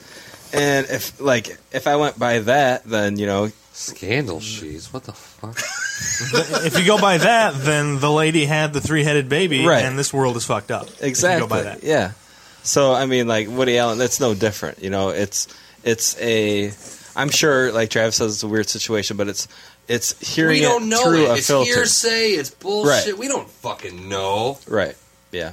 and if like if I went by that, then you know scandal sheets. What the fuck? if you go by that, then the lady had the three-headed baby, Right. and this world is fucked up. If you exactly go by that. yeah. So I mean, like Woody Allen, that's no different. You know, it's it's a. I'm sure, like Travis says, it's a weird situation, but it's it's hearing we don't it know through it. a It's filter. hearsay. It's bullshit. Right. We don't fucking know. Right. Yeah.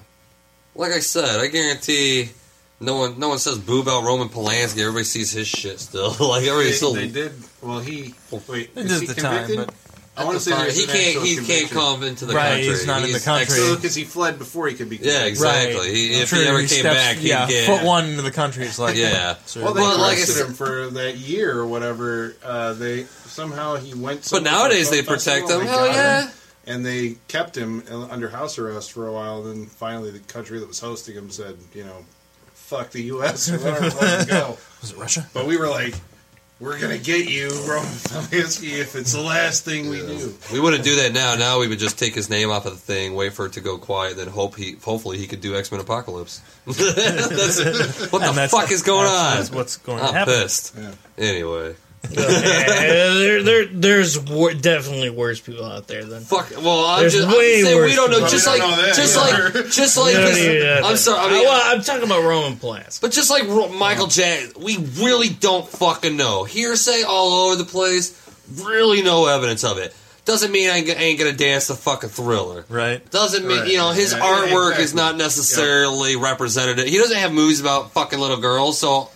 Like I said, I guarantee no one no one says boo about Roman Polanski. Everybody sees his shit still. like everybody they, still. they did. Well, he wait. They is did he at the time, convicted? but- I want to say there's he an can't. actual He can't conviction. come into the Right, country. he's not in the He's country. ex- because he fled before he could be. Yeah, convicted. exactly. He, I'm if sure he ever he came steps- back, he'd yeah, get foot one into the country. It's like Yeah. So- Well, they Well, like I arrested said- him for that year or whatever. Uh, they somehow he went. But somewhere nowadays for a they film protect festival, him. Hell got yeah. him, And they kept him under house arrest for a while. Then finally, the country that was hosting him said, "You know, fuck the U.S. or whatever, let him go." Was it Russia? But we were like, "We're gonna get you, Roman Polanski, if it's the last thing we do." We wouldn't do that now. Now we would just take his name off of the thing, wait for it to go quiet, then hope he, hopefully, he could do X Men Apocalypse. That's, what the that's- fuck is going that's- on? that's what's going to I'm happen. pissed. Anyway, Yeah, there, there, there's wor- definitely worse people out there than fuck. Well, I'm There's just I'm way saying worse we don't know. Just like, don't know that just either. like, just like. You don't this- I'm sorry. I mean, well, I'm talking about Roman Polanski. But just like Michael Jackson, we really don't fucking know. Hearsay all over the place. Really no evidence of it. Doesn't mean I ain't gonna dance the fucking thriller. Right. Doesn't mean Right. you know his Yeah, artwork is not necessarily representative. He doesn't have movies about fucking little girls, so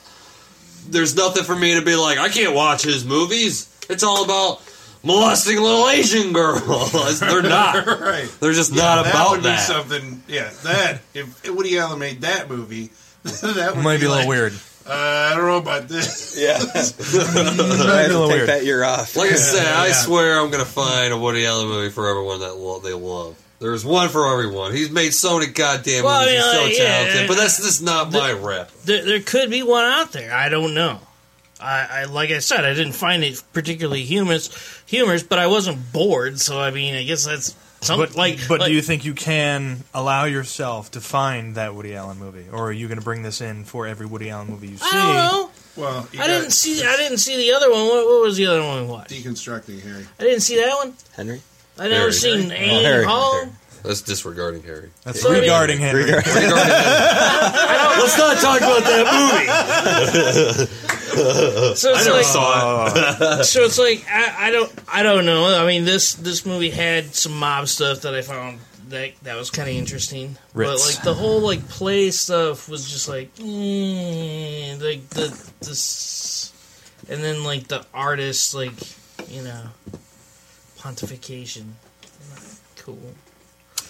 there's nothing for me to be like I can't watch his movies. It's all about molesting little Asian girls. They're not. right. They're just Yeah, not that about would be that. something. Yeah, that if Woody Allen made that movie, that would Might be a little like, weird. Uh, I don't know about this. Yeah. I had to take that year off. Like I said, I Yeah. swear I'm gonna find a Woody Allen movie for everyone that lo- they love. There's one for everyone. He's made so many goddamn Well, movies. I He's so mean, like, yeah, talented, but that's just not my rep. There, there could be one out there. I don't know. I, I like I said, I didn't find it particularly humorous, humorous, but I wasn't bored. So I mean, I guess that's something But, like. but like- do you think you can allow yourself to find that Woody Allen movie, or are you going to bring this in for every Woody Allen movie you see? I don't know. Well, I didn't see. I didn't see the other one. What, what was the other one we watched? Deconstructing Harry. I didn't see that one. Henry. I never Harry. seen Harry. Annie Harry. Hall. That's disregarding Harry. That's So, I regarding Henry. Let's not talk about that movie. So it's I never like, saw it. so it's like I, I don't I don't know. I mean this this movie had some mob stuff that I found that that was kind of interesting, but Ritz. like the whole like play stuff was just like mm, like the this, and then like the artist like you know pontification. Cool.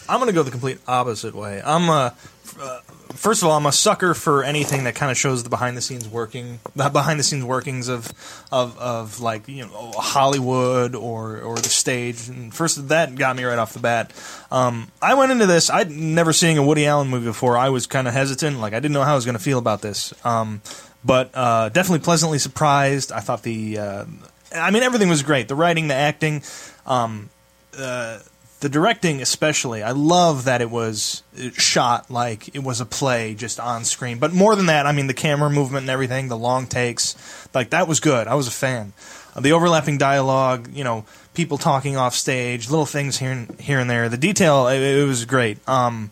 I'm going to go the complete opposite way. I'm a, uh, first of all, I'm a sucker for anything that kind of shows the behind the scenes working, the behind the scenes workings of, of, of like you know Hollywood or or the stage. And first, that got me right off the bat. Um, I went into this. I'd never seen a Woody Allen movie before. I was kind of hesitant, like I didn't know how I was going to feel about this. Um, but uh, definitely pleasantly surprised. I thought the, uh, I mean, everything was great. The writing, the acting. Um, uh, the directing especially i love that it was shot like it was a play just on screen. But more than that i mean the camera movement and everything the long takes like that was good. I was a fan. Uh, the overlapping dialogue you know people talking off stage little things here and here and there. The detail it, it was great. Um,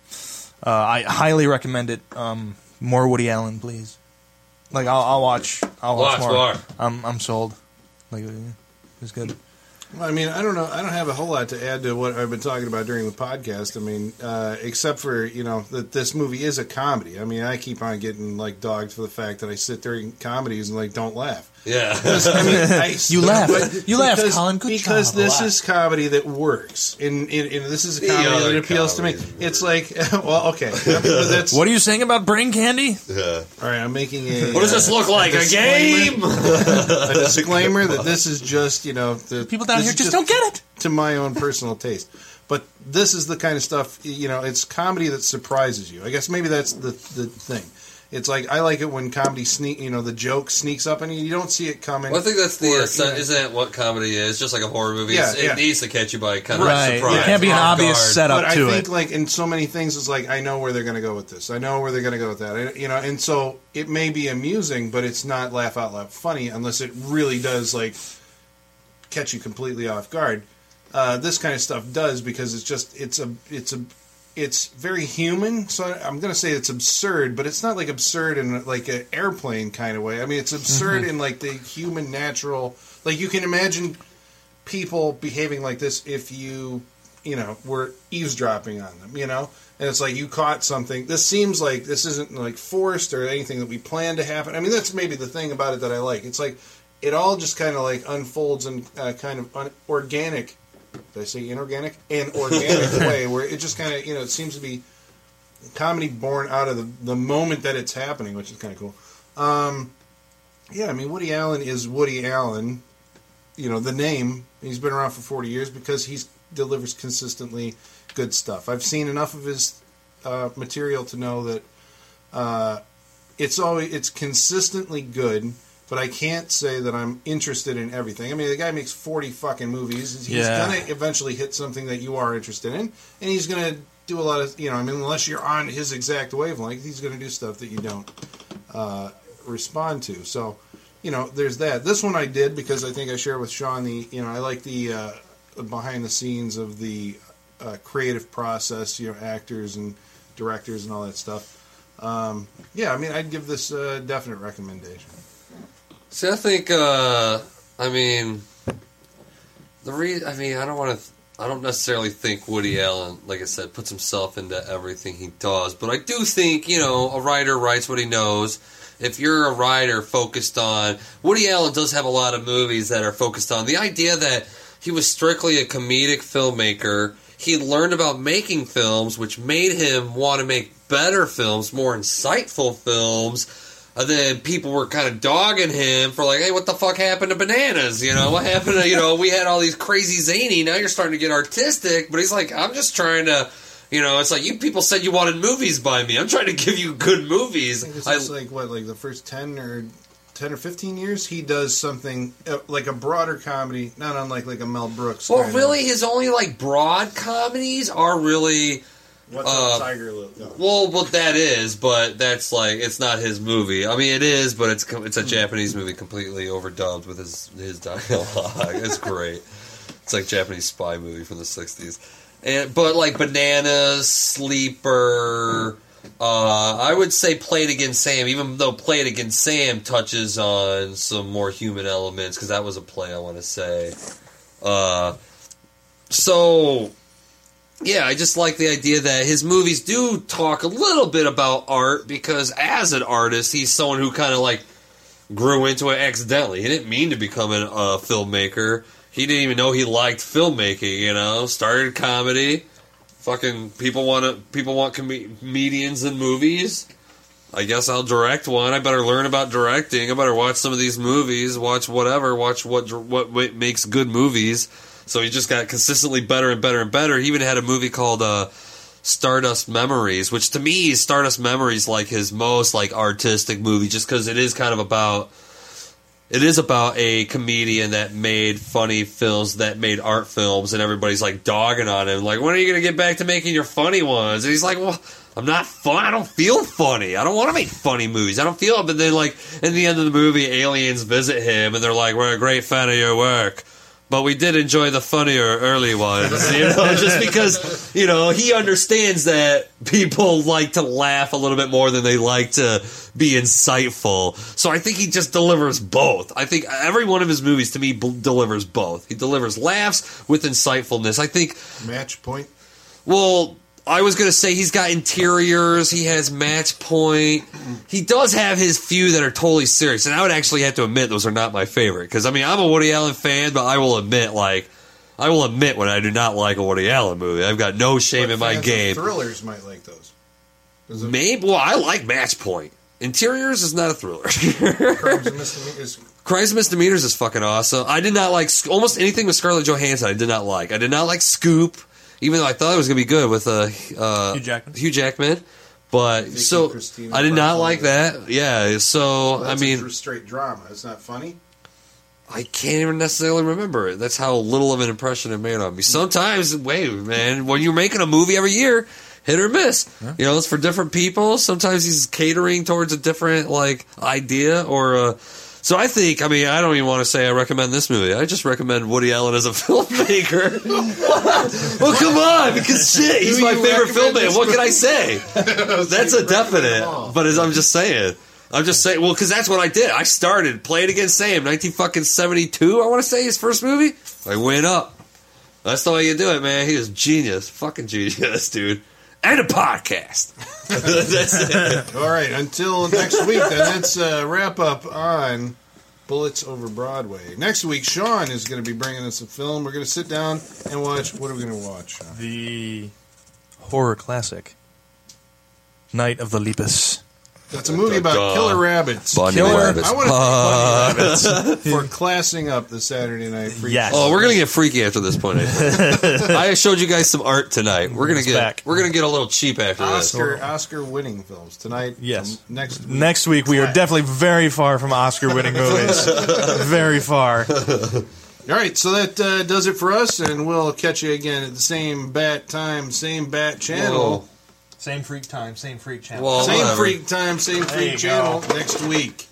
uh, i highly recommend it. Um, more woody allen please. Like i'll, I'll watch i'll watch, Watch more. more. I'm, I'm sold like it was good Well, I mean, I don't know. I don't have a whole lot to add to what I've been talking about during the podcast. I mean, uh, except for you know that this movie is a comedy. I mean, I keep on getting like dogged for the fact that I sit during comedies and like don't laugh. Yeah. Because, I mean, I, You laugh. You laugh, because- Colin. Good because job. this is comedy that works, and, and, and this is a comedy other that appeals to me. It's like, well, okay, that's what are you saying about brain candy Yeah. all right. I'm making a. What does this look like? A game? a disclaimer that this is just you know the People down here here is just don't get it. to my own personal taste. But this is the kind of stuff you know. It's comedy that surprises you. I guess maybe that's the the thing. It's like I like it when comedy sneak. You know, the joke sneaks up and you don't see it coming. Well, I think that's the Or, uh, you know- isn't that what comedy is? Just like a horror movie, Yeah, It's- yeah. it needs to catch you by kind of Right. surprise. It can't be an obvious guard. setup but I think it. like in so many things, it's like I know where they're going to go with this. I know where they're going to go with that. I- You know, and so it may be amusing, but it's not laugh out loud funny unless it really does like catch you completely off guard. Uh, this kind of stuff does because it's just it's a it's a it's very human. So I'm going to say it's absurd, but it's not like absurd in like an airplane kind of way. I mean, it's absurd Mm-hmm. in like the human natural. Like you can imagine people behaving like this if you you know were eavesdropping on them you know and it's like you caught something this seems like this isn't like forced or anything that we planned to happen i mean that's maybe the thing about it that i like it's like it all just kind of like unfolds in uh, kind of un- organic did i say inorganic an organic way where it just kind of you know it seems to be comedy born out of the, the moment that it's happening which is kind of cool. Um, yeah i mean woody allen is woody allen. You know the name he's been around for 40 years because he delivers consistently good stuff. I've seen enough of his uh, material to know that uh, it's always it's consistently good but i can't say that i'm interested in everything i mean the guy makes 40 fucking movies he's Yeah. gonna eventually hit something that you are interested in and he's gonna do a lot of you know i mean unless you're on his exact wavelength he's gonna do stuff that you don't uh, respond to so you know, there's that. This one I did because I think I shared with Sean the, you know, I like the uh, behind the scenes of the uh, creative process, you know, actors and directors and all that stuff. Um, yeah, I mean, I'd give this a definite recommendation. See, I think, uh, I mean, the re- I mean, I don't want to. I don't necessarily think Woody Allen, like I said, puts himself into everything he does, but I do think you know a writer writes what he knows. If you're a writer focused on Woody Allen, does have a lot of movies that are focused on the idea that he was strictly a comedic filmmaker. He learned about making films, which made him want to make better films, more insightful films And then people were kind of dogging him for like, hey, what the fuck happened to bananas? You know, what happened to you know? We had all these crazy zany. Now you're starting to get artistic. But he's like, I'm just trying to. You know, it's like you people said you wanted movies by me. I'm trying to give you good movies. I I- like what, like the first ten or ten or fifteen years, he does something uh, like a broader comedy, not unlike like a Mel Brooks. Well, really, his only like broad comedies are really. What's uh, Tiger Lily? No. Well, well, that is, but that's like it's not his movie. I mean, it is, but it's it's a Japanese movie completely overdubbed with his his dialogue. it's great. It's like Japanese spy movie from the '60s. And but like Bananas, Sleeper. Uh, I would say Play It Again Sam, even though Play It Again Sam touches on some more human elements, because that was a play, I want to say. Uh, so, yeah, I just like the idea that his movies do talk a little bit about art, because as an artist, he's someone who kind of like grew into it accidentally. He didn't mean to become a uh, filmmaker. He didn't even know he liked filmmaking. You know, started comedy. Fucking people want to people want com- comedians in movies. I guess I'll direct one. I better learn about directing. I better watch some of these movies. Watch whatever. Watch what what, what makes good movies. So he just got consistently better and better and better. He even had a movie called uh, Stardust Memories, which to me, Stardust Memories like his most like artistic movie, just because it is kind of about it is about a comedian that made funny films that made art films and everybody's like dogging on him like when are you going to get back to making your funny ones? And he's like well i'm not fun i don't feel funny. I don't want to make funny movies. I don't feel it but then like in the end of the movie aliens visit him and they're like we're a great fan of your work but we did enjoy the funnier early ones, you know, just because, you know, he understands that people like to laugh a little bit more than they like to be insightful. So I think he just delivers both. I think every one of his movies to me b- delivers both. He delivers laughs with insightfulness. I think Match point. well, I was going to say he's got interiors. He has match point. He does have his few that are totally serious, and I would actually have to admit those are not my favorite. Because I mean, I'm a Woody Allen fan, but I will admit, like, I will admit when I do not like a Woody Allen movie. I've got no shame in my game. Thrillers might like those. It- Maybe. Well, I like Match Point. Interiors is not a thriller. Crimes and Misdemeanors. Crimes and Misdemeanors is fucking awesome. I did not like almost anything with Scarlett Johansson. I did not like. I did not like Scoop, even though I thought it was going to be good with uh, uh, Hugh Jackman. Hugh Jackman. But so Cristina I did not Barcelona. like that. Yeah. So That's I a mean, dr- straight drama. It's not funny. I can't even necessarily remember it. That's how little of an impression it made on me. Sometimes, wait, man, when you're making a movie every year, hit or miss. You know, it's for different people. Sometimes he's catering towards a different like idea or. Uh, so I think, I mean, I don't even want to say I recommend this movie. I just recommend Woody Allen as a filmmaker. well, come on, because shit, he's my favorite filmmaker. What can I say? That's a definite. But as I'm just saying. I'm just saying, well, because that's what I did. I started Play It Again Sam, 19 fucking 72. I want to say his first movie. I went up. That's the way you do it, man. He is genius, fucking genius, dude. And a podcast. that's it. All right, until next week, then let's uh, wrap up on Bullets Over Broadway. Next week, Sean is going to be bringing us a film. We're going to sit down and watch. What are we going to watch? Sean? The horror classic, Night of the Lepus. That's a movie about Dun. killer rabbits. Bunny killer, rabbits. I want to Uh. thank Bunny Rabbits for classing up the Saturday night. Freak Yes. Show. Oh, we're gonna get freaky after this point. I, think. I showed you guys some art tonight. We're gonna It's get back. we're gonna get a little cheap after this. Oscar Oscar winning films tonight. Yes. um, next week. Next week, we are definitely very far from Oscar winning movies. very far. All right, so that uh, does it for us, and we'll catch you again at the same bat time, same bat channel. Same freak time, same freak channel. Well, Same whatever. freak time, same There freak you channel go. next week.